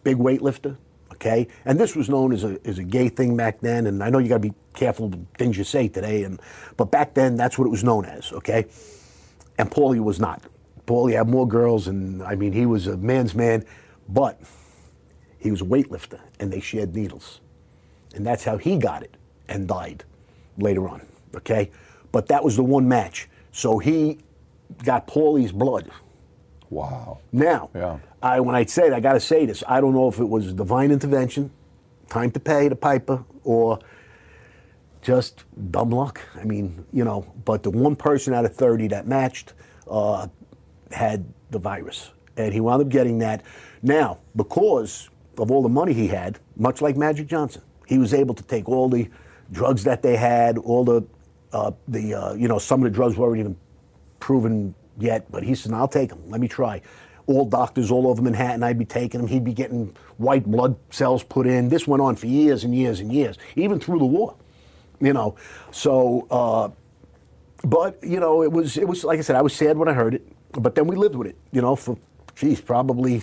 Big weightlifter, okay? And this was known as a, as a gay thing back then, and I know you gotta be careful of things you say today, and but back then that's what it was known as, okay? And Paulie was not. Paulie had more girls, and I mean, he was a man's man, but he was a weightlifter, and they shared needles. And that's how he got it and died later on. Okay? But that was the one match. So he got Paulie's blood. Wow. Now, Yeah. I when I say it, I gotta say this. I don't know if it was divine intervention, time to pay the piper, or just dumb luck. I mean, you know, but the one person out of 30 that matched uh, had the virus. And he wound up getting that. Now, because of all the money he had, much like Magic Johnson, he was able to take all the drugs that they had, all the, uh, the uh, you know, some of the drugs weren't even proven yet, but he said, I'll take him. Let me try. All doctors all over Manhattan, I'd be taking him. He'd be getting white blood cells put in. This went on for years and years and years, even through the war. You know, so, uh, but you know, it was it was like I said, I was sad when I heard it, but then we lived with it. You know, for geez, probably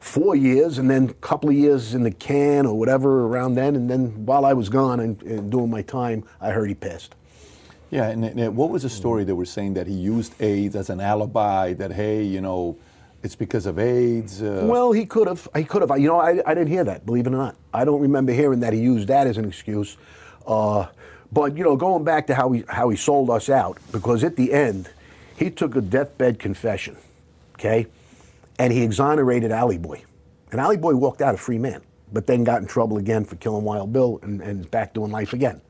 four years, and then a couple of years in the can or whatever around then, and then while I was gone and, and doing my time, I heard he passed. Yeah, and, and what was the story they were saying that he used AIDS as an alibi? That hey, you know, it's because of AIDS. Uh, Well, he could have. He could have. You know, I, I didn't hear that. Believe it or not, I don't remember hearing that he used that as an excuse. Uh, but you know, going back to how he how he sold us out, because at the end, he took a deathbed confession, okay, and he exonerated Alley Boy, and Alley Boy walked out a free man, but then got in trouble again for killing Wild Bill and, and back doing life again.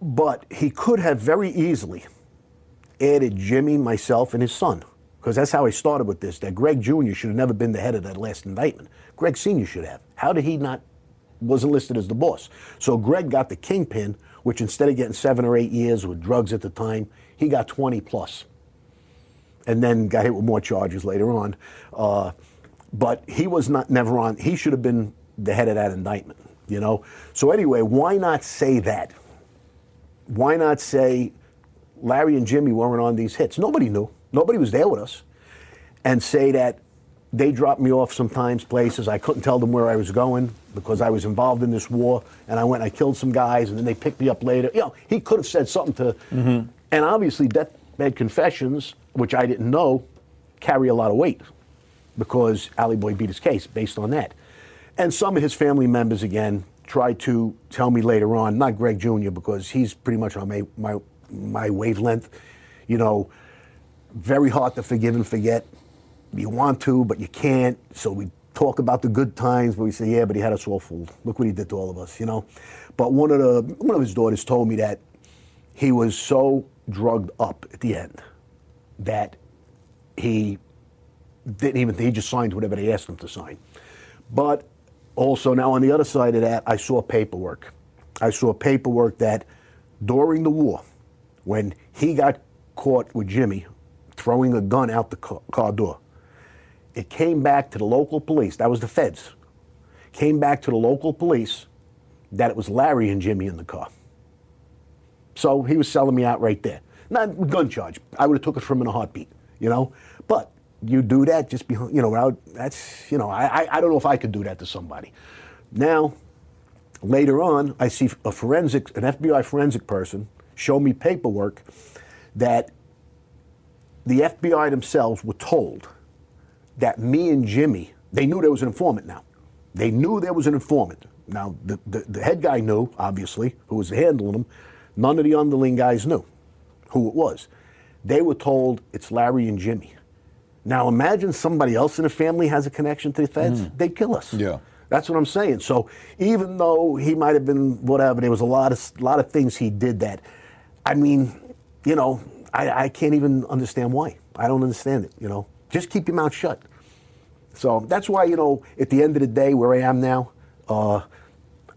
But he could have very easily added Jimmy, myself, and his son. Because that's how I started with this. That Greg Jr. should have never been the head of that last indictment. Greg Sr. should have. How did he not wasn't listed as the boss? So Greg got the kingpin, which instead of getting seven or eight years with drugs at the time, he got 20 plus. And then got hit with more charges later on. Uh, but he was not never on. He should have been the head of that indictment. You know. So anyway, why not say that? Why not say Larry and Jimmy weren't on these hits? Nobody knew. Nobody was there with us. And say that they dropped me off sometimes places. I couldn't tell them where I was going because I was involved in this war, and I went and I killed some guys, and then they picked me up later. You know, he could have said something to, Mm-hmm. and obviously deathbed confessions, which I didn't know, carry a lot of weight because Ali Boy beat his case based on that. And some of his family members again tried to tell me later on, not Greg Jr. because he's pretty much on my my, my wavelength, you know, very hard to forgive and forget. You want to, but you can't. So we talk about the good times, but we say, yeah, but he had us all fooled. Look what he did to all of us, you know. But one of the one of his daughters told me that he was so drugged up at the end that he didn't even he just signed whatever they asked him to sign. But also now on the other side of that, I saw paperwork. I saw paperwork that during the war, when he got caught with Jimmy throwing a gun out the car door, it came back to the local police. That was the feds. Came back to the local police that it was Larry and Jimmy in the car. So he was selling me out right there. Not gun charge. I would have took it from him in a heartbeat, you know. You do that just behind, you know. Without, that's you know. I, I I don't know if I could do that to somebody. Now, later on, I see a forensic, an FBI forensic person show me paperwork that the FBI themselves were told that me and Jimmy, they knew there was an informant now. They knew there was an informant. Now, the, the, the head guy knew, obviously, who was handling them. None of the underling guys knew who it was. They were told it's Larry and Jimmy. Now, imagine somebody else in the family has a connection to the feds. They'd kill us. Yeah. That's what I'm saying. So even though he might have been whatever, there was a lot of lot of things he did that. I mean, you know, I, I can't even understand why. I don't understand it. You know, just keep your mouth shut. So that's why you know, at the end of the day, where I am now, uh,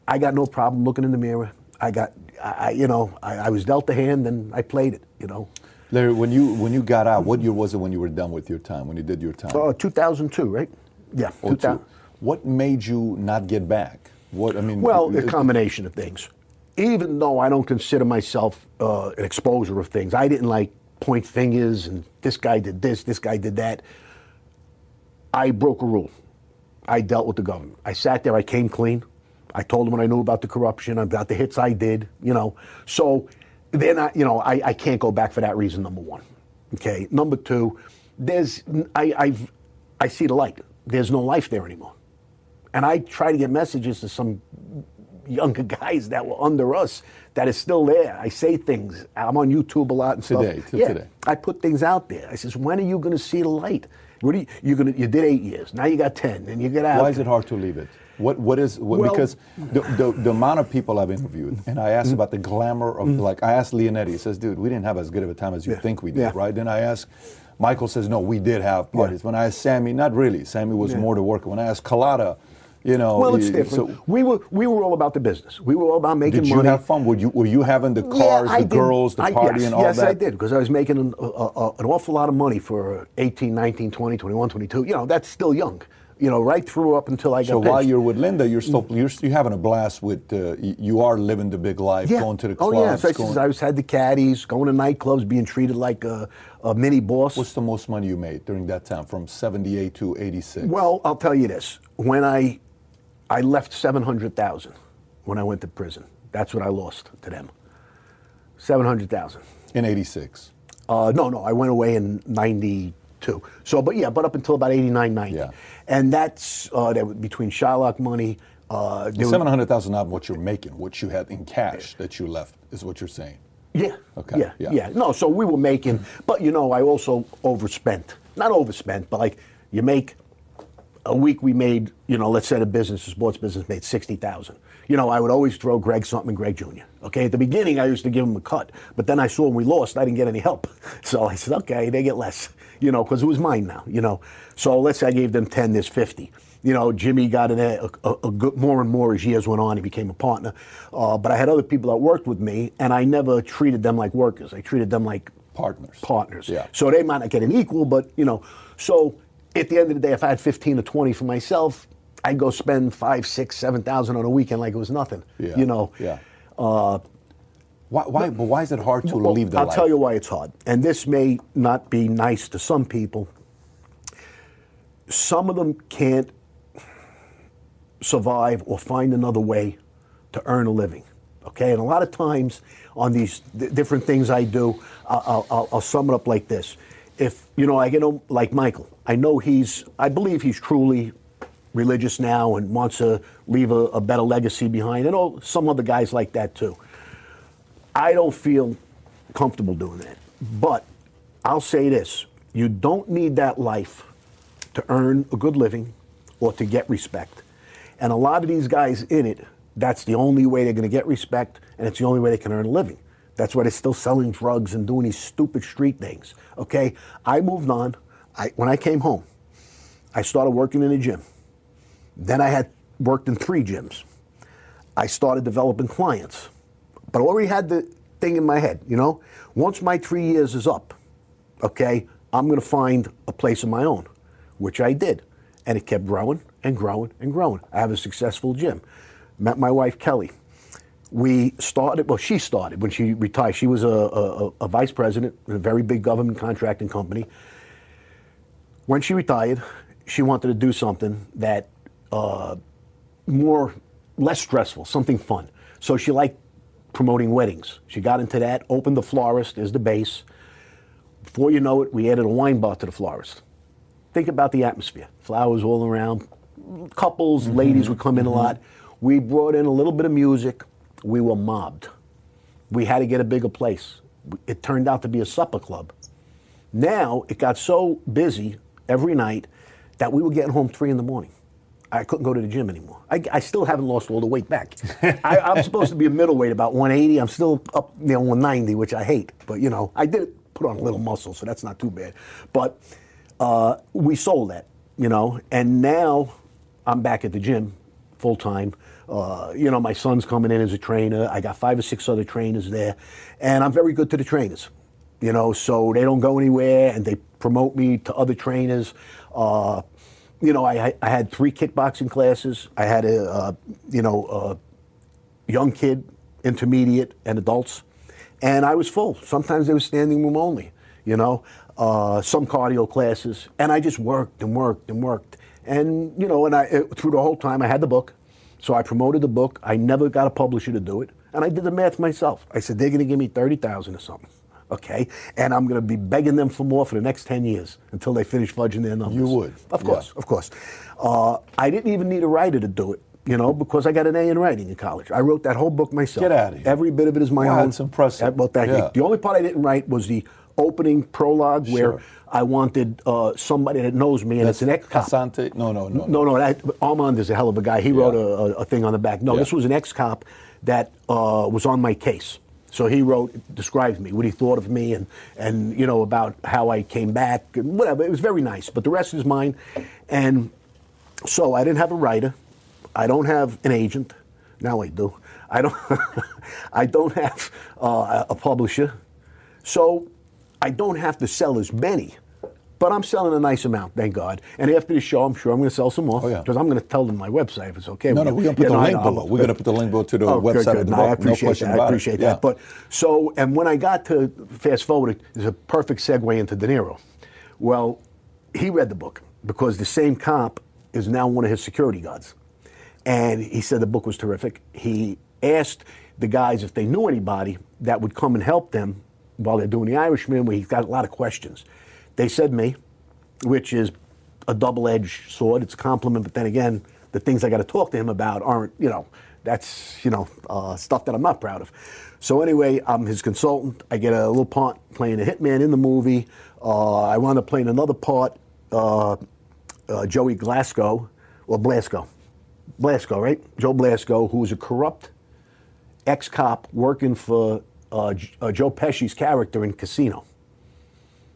I got no problem looking in the mirror. I got, I, I- you know, I, I was dealt a hand and I played it. You know, Larry, when you when you got out, what year was it when you were done with your time? When you did your time? uh, 2002, right? Yeah, Oh, 2000. two. What made you not get back? What I mean? Well, a combination of things. Even though I don't consider myself uh, an exposer of things, I didn't like point fingers and this guy did this, this guy did that. I broke a rule. I dealt with the government. I sat there, I came clean. I told them what I knew about the corruption, about the hits I did, you know. So they're not, you know, I, I can't go back for that reason, number one. Okay. Number two, there's, I, I've, I see the light. There's no life there anymore. And I try to get messages to some younger [LAUGHS] guys that were under us that is still there. I say things. I'm on YouTube a lot and stuff. Today, yeah, today. I put things out there. I says, when are you going to see the light? What are you, you're to, you did eight years. Now you got 10 and you get out. Why is it hard to leave it? What what is what, Well- because the, the the amount of people I've interviewed and I asked mm-hmm. about the glamour of mm-hmm. like I asked Leonetti, he says, dude, we didn't have as good of a time as you Yeah. think we did, Yeah. right? Then I asked Michael says, no, we did have parties. When I asked Sammy, not really. Sammy was Yeah. more to work. When I asked Colada, you know, Well, it's different. So we were we were all about the business. We were all about making did you money. have fun? Were you were you having the Yeah, cars, I the did. girls, the I- party, yes, and all yes, that? I did because I was making an, a, a, an awful lot of money for 18, 19, 20, 21, 22. You know, that's still young. You know, right through up until I got So while you're with Linda, you're still you're, you're having a blast with. Uh, you are living the big life, going to the clubs. Oh yeah, so I, going- I was had the caddies, going to nightclubs, being treated like a, a mini boss. What's the most money you made during that time, from '78 to '86? Well, I'll tell you this: when I I left seven hundred thousand when I went to prison, that's what I lost to them. Seven hundred thousand. in '86. Uh, no, no, I went away in '92. So, but yeah, but up until about 89, 90. Yeah. And that's uh, that between Shylock money. Uh, Seven hundred thousand not what you're making, what you had in cash that you left, is what you're saying. Yeah. Okay, Yeah, yeah. yeah. No, so we were making, but you know, I also overspent. Not overspent, but like you make a week we made, you know, let's say the business, the sports business made sixty thousand. you know, I would always throw Greg something Greg Jr. Okay, at the beginning I used to give him a cut, but then I saw when we lost, I didn't get any help. [LAUGHS] So I said, okay, they get less, you know, because it was mine now, you know. So let's say I gave them 10, there's 50. You know, Jimmy got in a, a, a good, more and more as years went on. He became a partner. Uh, but I had other people that worked with me, and I never treated them like workers. I treated them like Partners. partners. Yeah. So they might not get an equal, but you know. So at the end of the day, if I had 15 or 20 for myself, I'd go spend five, six, seven thousand on a weekend like it was nothing. Yeah. You know. Yeah. Why, why, but why is it hard to Well, leave the I'll life? tell you why it's hard. And this may not be nice to some people. Some of them can't survive or find another way to earn a living. Okay, and a lot of times on these th- different things I do, I'll, I'll, I'll sum it up like this: If you know, I get him like Michael. I know he's, I believe he's truly religious now and wants to leave a, a better legacy behind. And all some other guys like that too. I don't feel comfortable doing that. But I'll say this you don't need that life to earn a good living or to get respect. And a lot of these guys in it, that's the only way they're going to get respect, and it's the only way they can earn a living. That's why they're still selling drugs and doing these stupid street things. Okay? I moved on. I, when I came home, I started working in a gym. Then I had worked in three gyms. I started developing clients. But I already had the thing in my head, you know, once my three years is up, okay, I'm going to find a place of my own, which I did. And it kept growing and growing and growing. I have a successful gym. Met my wife, Kelly. We started, well, she started when she retired. She was a, a, a vice president in a very big government contracting company. When she retired, she wanted to do something that uh, more less stressful, something fun. So she liked promoting weddings. She got into that, opened the florist as the base. Before you know it, we added a wine bar to the florist. Think about the atmosphere. Flowers all around, couples, mm-hmm. ladies would come in a mm-hmm. lot. We brought in a little bit of music. We were mobbed. We had to get a bigger place. It turned out to be a supper club. Now it got so busy every night that we were getting home three in the morning. I couldn't go to the gym anymore. I, I still haven't lost all the weight back. [LAUGHS] I, I'm supposed to be a middleweight, about 180. I'm still up near 190, which I hate. But you know, I did put on a little muscle, so that's not too bad. But uh, we sold that, you know, and now I'm back at the gym full time. Uh, you know, my son's coming in as a trainer. I got five or six other trainers there, and I'm very good to the trainers. You know, so they don't go anywhere, and they promote me to other trainers. Uh, you know, I, I had three kickboxing classes. I had a, uh, you know, a young kid, intermediate, and adults, and I was full. Sometimes they were standing room only. You know, uh, some cardio classes, and I just worked and worked and worked. And you know, and I it, through the whole time I had the book, so I promoted the book. I never got a publisher to do it, and I did the math myself. I said they're going to give me thirty thousand or something okay? And I'm going to be begging them for more for the next 10 years until they finish fudging their numbers. You would, Of course, of course. Uh, I didn't even need a writer to do it, you know, because I got an A in writing in college. I wrote that whole book myself. Get outta here. Every bit of it is my Wow, own. that's impressive. Uh, Well, thank Yeah. you. The only part I didn't write was the opening prologue where Sure. I wanted uh, somebody that knows me, and it's an ex-cop. Casante? No, no, no. No, no, that, Armand is a hell of a guy. He wrote a, a, thing on the back. No, Yeah. this was an ex-cop that uh, was on my case. So he wrote, describes me, what he thought of me, and, and you know about how I came back, and whatever. It was very nice. But the rest is mine. And so I didn't have a writer. I don't have an agent. Now I do. I don't. [LAUGHS] I don't have uh, a publisher. So I don't have to sell as many. But I'm selling a nice amount, thank God. And after the show, I'm sure I'm going to sell some more. Oh, yeah. Because I'm going to tell them my website if it's okay. No, no, we're gonna put the link below. We're gonna put the link below to the Oh, website good. of the No, book. I appreciate question that. I appreciate Yeah. that. But so, and when I got to fast forward, it's a perfect segue into De Niro. Well, he read the book because the same cop is now one of his security guards, and he said the book was terrific. He asked the guys if they knew anybody that would come and help them while they're doing the Irishman, where he's got a lot of questions. They said me, which is a double-edged sword. It's a compliment, but then again, the things I got to talk to him about aren't, you know, that's you know uh, stuff that I'm not proud of. So anyway, I'm his consultant. I get a little part playing a hitman in the movie. Uh, I wound up playing another part, uh, uh, Joey Glasgow, or Blasco. Blasco, right? Joe Blasco, who was a corrupt ex-cop working for uh, uh, Joe Pesci's character in Casino.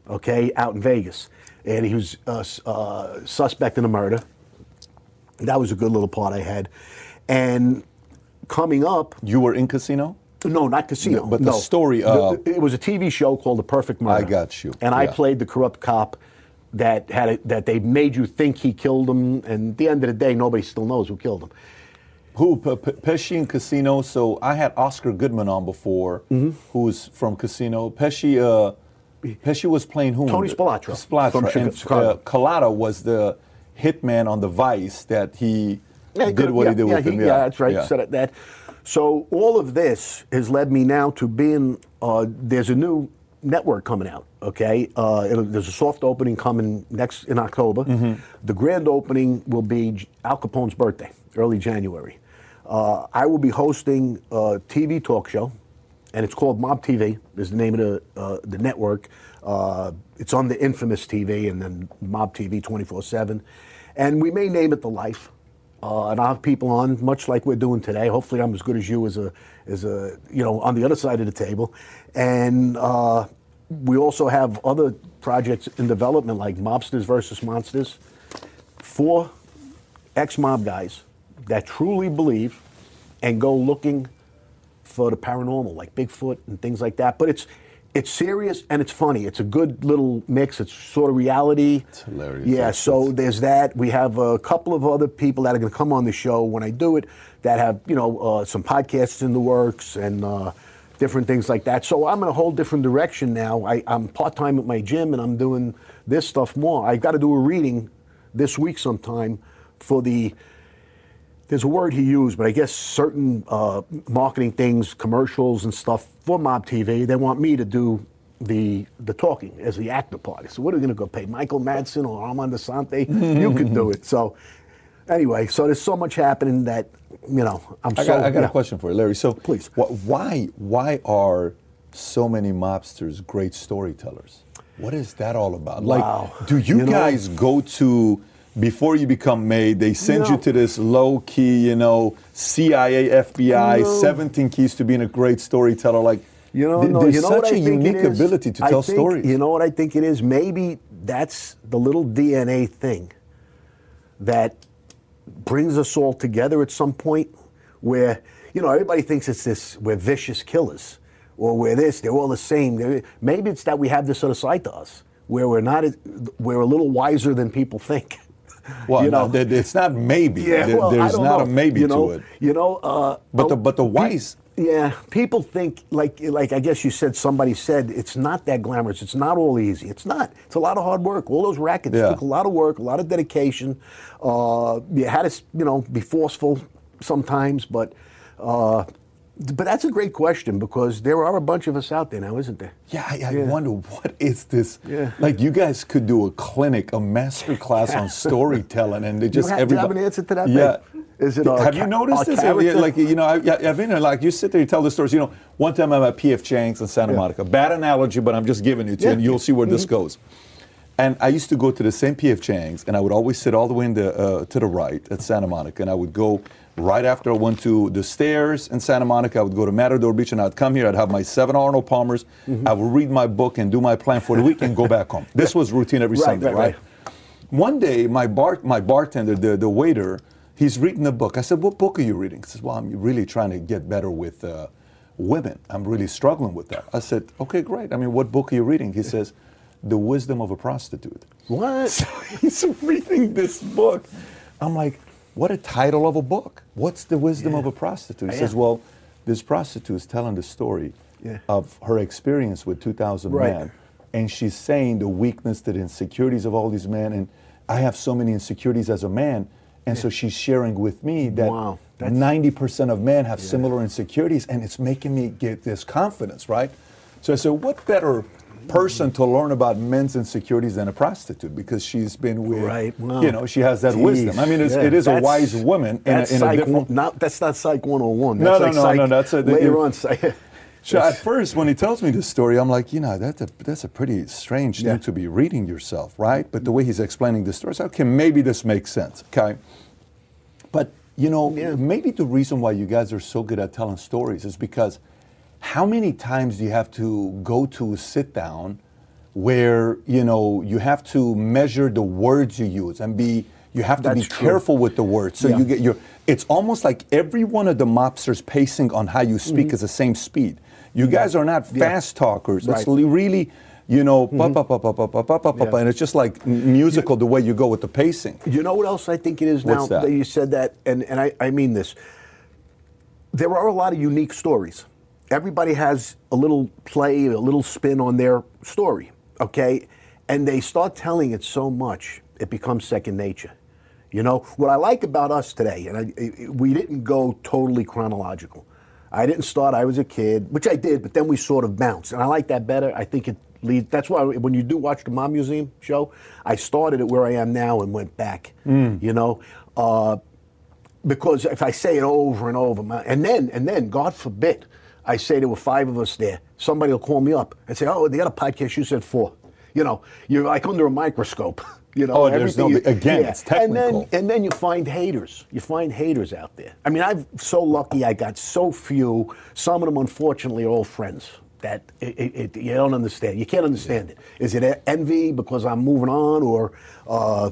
Okay, out in Vegas, and he was uh, uh, suspect in a murder. That was a good little part I had, and coming up, You were in Casino? no, not Casino. No, but the no. story The- of- it was a TV show called The Perfect Murder. I got you, And I played the corrupt cop that had a, that they made you think he killed him, and at the end of the day, nobody still knows who killed him. Who? P- P- Pesci in Casino. So I had Oscar Goodman on before, Mm-hmm. who's from Casino. Pesci. Uh, Pesci was playing who? Tony? Spilotro Spilotro. from and Chicago. uh, Collada was the hitman on the Vice that he Yeah, did what yeah, he did yeah, with him. he- yeah, that's right. Yeah. Said that. So all of this has led me now to being. Uh, there's a new network coming out. Okay, uh, it'll, there's a soft opening coming next in October. Mm-hmm. The grand opening will be Al Capone's birthday, early January. Uh, I will be hosting a TV talk show, and it's called Mob TV. Is the name of the uh, the network. Uh, it's on the infamous TV and then Mob TV 24/7, and we may name it The Life. Uh, and I'll have people on, much like we're doing today. Hopefully, I'm as good as you as a, as a, you know, on the other side of the table. And uh, we also have other projects in development, like Mobsters versus Monsters. Four ex-mob guys that truly believe and go looking for the paranormal, like Bigfoot and things like that. But it's it's serious and it's funny. It's a good little mix. It's sort of reality. It's hilarious. Yeah. That's- So there's that. We have a couple of other people that are going to come on the show when I do it that have you know uh, some podcasts in the works and. Uh, Different things like that. So I'm in a whole different direction now. I, I'm part time at my gym and I'm doing this stuff more. I got to do a reading this week sometime for the there's a word he used, but I guess certain uh, marketing things, commercials and stuff for Mob TV, they want me to do the the talking as the actor part. So what are we going to go pay Michael Madsen or Armand Assante? you can do it. So anyway, so there's so much happening that you know I'm I so. got, I got yeah. a question for you, Larry. So, Please. wh- why why are so many mobsters great storytellers? What is that all about? Wow. Like, do you, You know- guys go to before you become made? They send you to this low key, you know, CIA, FBI, No. 17 keys to being a great storyteller. Like, You know, th- no, there's you know such what a unique ability to I tell think- stories. You know what I think it is? Maybe that's the little DNA thing that brings us all together at some point where, you know, everybody thinks it's this, we're vicious killers or we're this, they're all the same. They're- Maybe it's that we have this other side to us where we're not, we're a little wiser than people think. [LAUGHS] well, you know, no, it's not maybe. yeah, There- well, there's don't know. a maybe you know, to it. You know, uh, But the oh, but the wise. Yeah, people think like like I guess you said somebody said it's not that glamorous. It's not all easy. It's not. It's a lot of hard work. All those rackets Yeah. took a lot of work, a lot of dedication. Uh, you had to you know be forceful sometimes, but. Uh, but that's a great question because there are a bunch of us out there now, isn't there? Yeah, I, I Yeah. wonder what is this? Yeah. Like you guys could do a clinic, a master class on [LAUGHS] storytelling, and they just have- do you have everybody. an answer to that, Yeah. Is it have you noticed this? Character? Like you know, I, I've been there. Like you sit there, you tell the stories. You know, one time I'm at PF Chang's in Santa Yeah. Monica. Bad analogy, but I'm just giving it to you, and you'll see where this Mm-hmm. goes. And I used to go to the same PF Chang's, and I would always sit all the way in the, uh, to the right at Santa Monica, and I would go right after I went to the stairs in Santa Monica. I would go to Matador Beach, and I'd come here. I'd have my seven Arnold Palmers. Mm-hmm. I would read my book and do my plan for the week, and go [LAUGHS] back home. This was routine every Right, Sunday, right, right? right. One day, my bar, my bartender, the, the waiter, he's reading a book. I said, "What book are you reading?" He says, "Well, I'm really trying to get better with uh, women. I'm really struggling with that." I said, "Okay, great. I mean, what book are you reading?" He says, "The Wisdom of a Prostitute." What? [LAUGHS] So he's reading this book. I'm like, "What a title of a book! What's the wisdom of a prostitute?" He oh, Yeah. says, "Well, this prostitute is telling the story Yeah. of her experience with 2,000 Right. men." and she's saying the weakness, the insecurities of all these men, and I have so many insecurities as a man, and so she's sharing with me that Wow, ninety percent of men have similar insecurities, and it's making me get this confidence, right? So I said, what better person to learn about men's insecurities than a prostitute because she's been with, Right. Wow. you know, she has that Jeez. wisdom. I mean, it's, Yeah, it is a wise woman in a, That's in a psych different. not, that's not Psych 101. No, That's no, like no, psych no, that's a- later it- on. Psych, [LAUGHS] [LAUGHS] So at first, when he tells me this story, I'm like, you know, that's a that's a pretty strange thing Yeah. to be reading yourself, right? But the way he's explaining the story, said, okay, maybe this makes sense, okay. But you know, Yeah. maybe the reason why you guys are so good at telling stories is because how many times do you have to go to sit down where you know you have to measure the words you use and be you have to That's be true. careful with the words so yeah. you get your it's almost like every one of the mobsters pacing on how you speak mm-hmm. is the same speed you guys are not fast yeah. talkers right. it's really you know, mm-hmm. pop, pop, pop, pop, pop, pop, pop, and it's just like musical you, the way you go with the pacing. You know what else I think it is now What's that? that you said that, and, and I, I mean this. There are a lot of unique stories. Everybody has a little play, a little spin on their story, okay? And they start telling it so much, it becomes second nature. You know, what I like about us today, and I, we didn't go totally chronological. I didn't start, I was a kid, which I did, but then we sort of bounced. And I like that better. I think it leads, that's why when you do watch the Mob Museum show, I started at where I am now and went back, you know? Uh, because if I say it over and over, my- and then and then God forbid, I say there were five of us there. Somebody will call me up and say, "Oh, the other podcast you said four. You know, you're like under a microscope. [LAUGHS] You know, Oh, there's no- everything again, it's And technical. then and then you find haters. You find haters out there. I mean, I'm so lucky. I got so few. Some of them, unfortunately, are all friends. That it, it, it, you don't understand. You can't understand it. Is it envy because I'm moving on, or uh,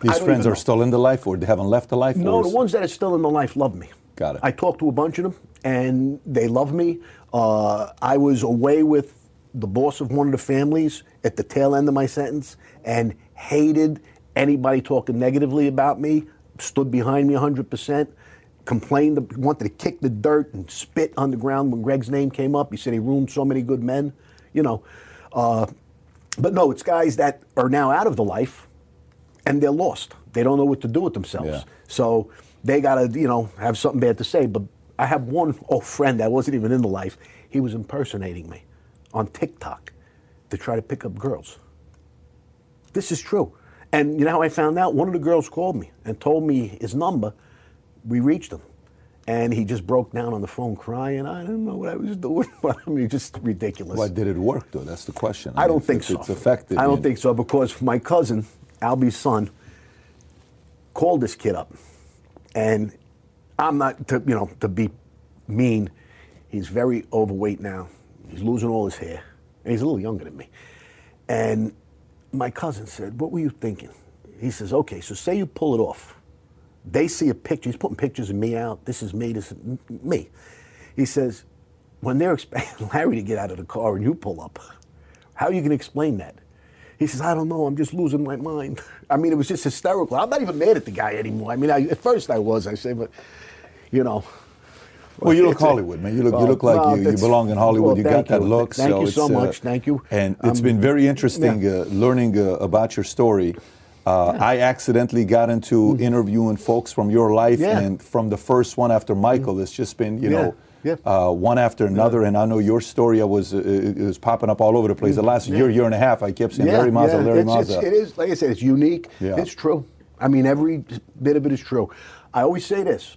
These friends are know. still in the life, or they haven't left the life. No, the ones that are still in the life love me. Got it. I talked to a bunch of them, and they love me. Uh, I was away with the boss of one of the families at the tail end of my sentence, and hated anybody talking negatively about me. Stood behind me 100%. Complained, wanted to kick the dirt and spit on the ground when Greg's name came up. He said he ruined so many good men. You know, uh, but no, it's guys that are now out of the life and they're lost. They don't know what to do with themselves. Yeah. So they got to, you know, have something bad to say. But I have one [LAUGHS] old friend that wasn't even in the life. He was impersonating me on TikTok to try to pick up girls. This is true. And you know how I found out? One of the girls called me and told me his number. We reached him. And he just broke down on the phone crying. I didn't know what I was [LAUGHS] doing. [LAUGHS] I mean, just ridiculous. Why did it work though? That's the question. I mean, don't think so. It's effective. I don't you- think so because my cousin, Albie's son, called this kid up, and I'm not to you know to be mean. He's very overweight now. He's losing all his hair, and he's a little younger than me. And my cousin said, "What were you thinking?" He says, "Okay, so say you pull it off. They see a picture. He's putting pictures of me out. This is me. This is me." He says, "When they're [LAUGHS] expecting Larry to get out of the car and you pull up, how are you going to explain that?" He says, "I don't know. I'm just losing my mind." I mean, it was just hysterical. I'm not even mad at the guy anymore. I mean, I, at first I was. I say, but you know. Well, you look Hollywood, man. You look, you look like well, you, you belong in Hollywood. well, you got thank that you. look. Thank you it's, so uh, much. Thank you. And it's Um, been very interesting yeah. uh, learning uh, about your story. Uh, I accidentally got into interviewing folks from your life, Mm. Yeah. Mm. and from the first one after Michael, it's just been, you Yeah, know, yeah. Uh, one after another. And I know your story was uh, it was popping up all over the place. The last year, year and a half, I kept saying Larry Mazza, Larry. It's, it is, like I said, it's unique. Yeah. It's true. I mean, every bit of it is true. I always say this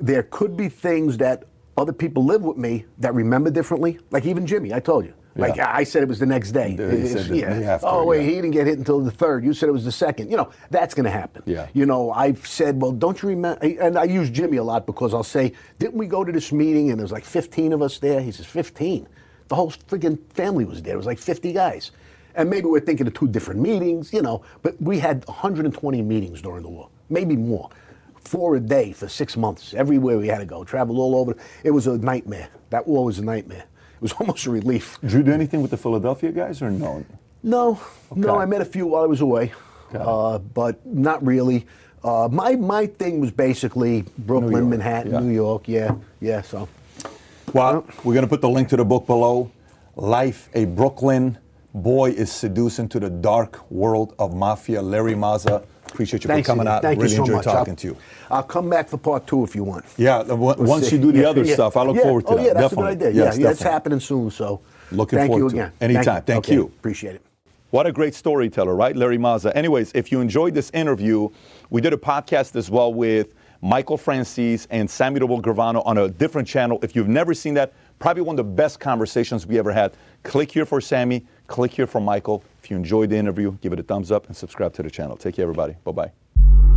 there could be things that other people live with me that remember differently. Like even Jimmy, I told you. Like Yeah. I said it was the next day. Yeah, he It's- said the after, oh wait, yeah. he didn't get hit until the third. You said it was the second. You know that's going to happen. Yeah. You know I've said, well, don't you remember? And I use Jimmy a lot because I'll say, didn't we go to this meeting and there's like 15 of us there? He says 15. The whole freaking family was there. It was like 50 guys. And maybe we're thinking of two different meetings, you know, but we had 120 meetings during the war, maybe more. Four a day for six months, everywhere we had to go, travel all over. It was a nightmare. That war was a nightmare. It was [LAUGHS] almost a relief. Did you do anything with the Philadelphia guys or no? No, no, I met a few while I was away, uh, but not really. Uh, my my thing was basically Brooklyn, Manhattan, yeah. New York. Yeah, yeah. So Well, we're going to put the link to the book below. Life, a Brooklyn boy is seduced into the dark world of mafia. Larry Mazza, appreciate you thanks for coming out. Thank really you so enjoyed much. talking I'll, to you. I'll come back for part two if you want. Yeah, once see. you do the Yeah, other yeah. stuff, I look Yeah. forward to oh, that. yeah, that's definitely. a good idea. Yes, yeah, it's happening soon. So Looking thank forward you to it. again. Anytime. Thank Okay, you. Appreciate it. What a great storyteller, right? Larry Mazza. Anyways, if you enjoyed this interview, we did a podcast as well with Michael Franzese and Samuel Gravano on a different channel. If you've never seen that, probably one of the best conversations we ever had. Click here for Sammy, click here for Michael. If you enjoyed the interview, give it a thumbs up and subscribe to the channel. Take care, everybody. Bye bye.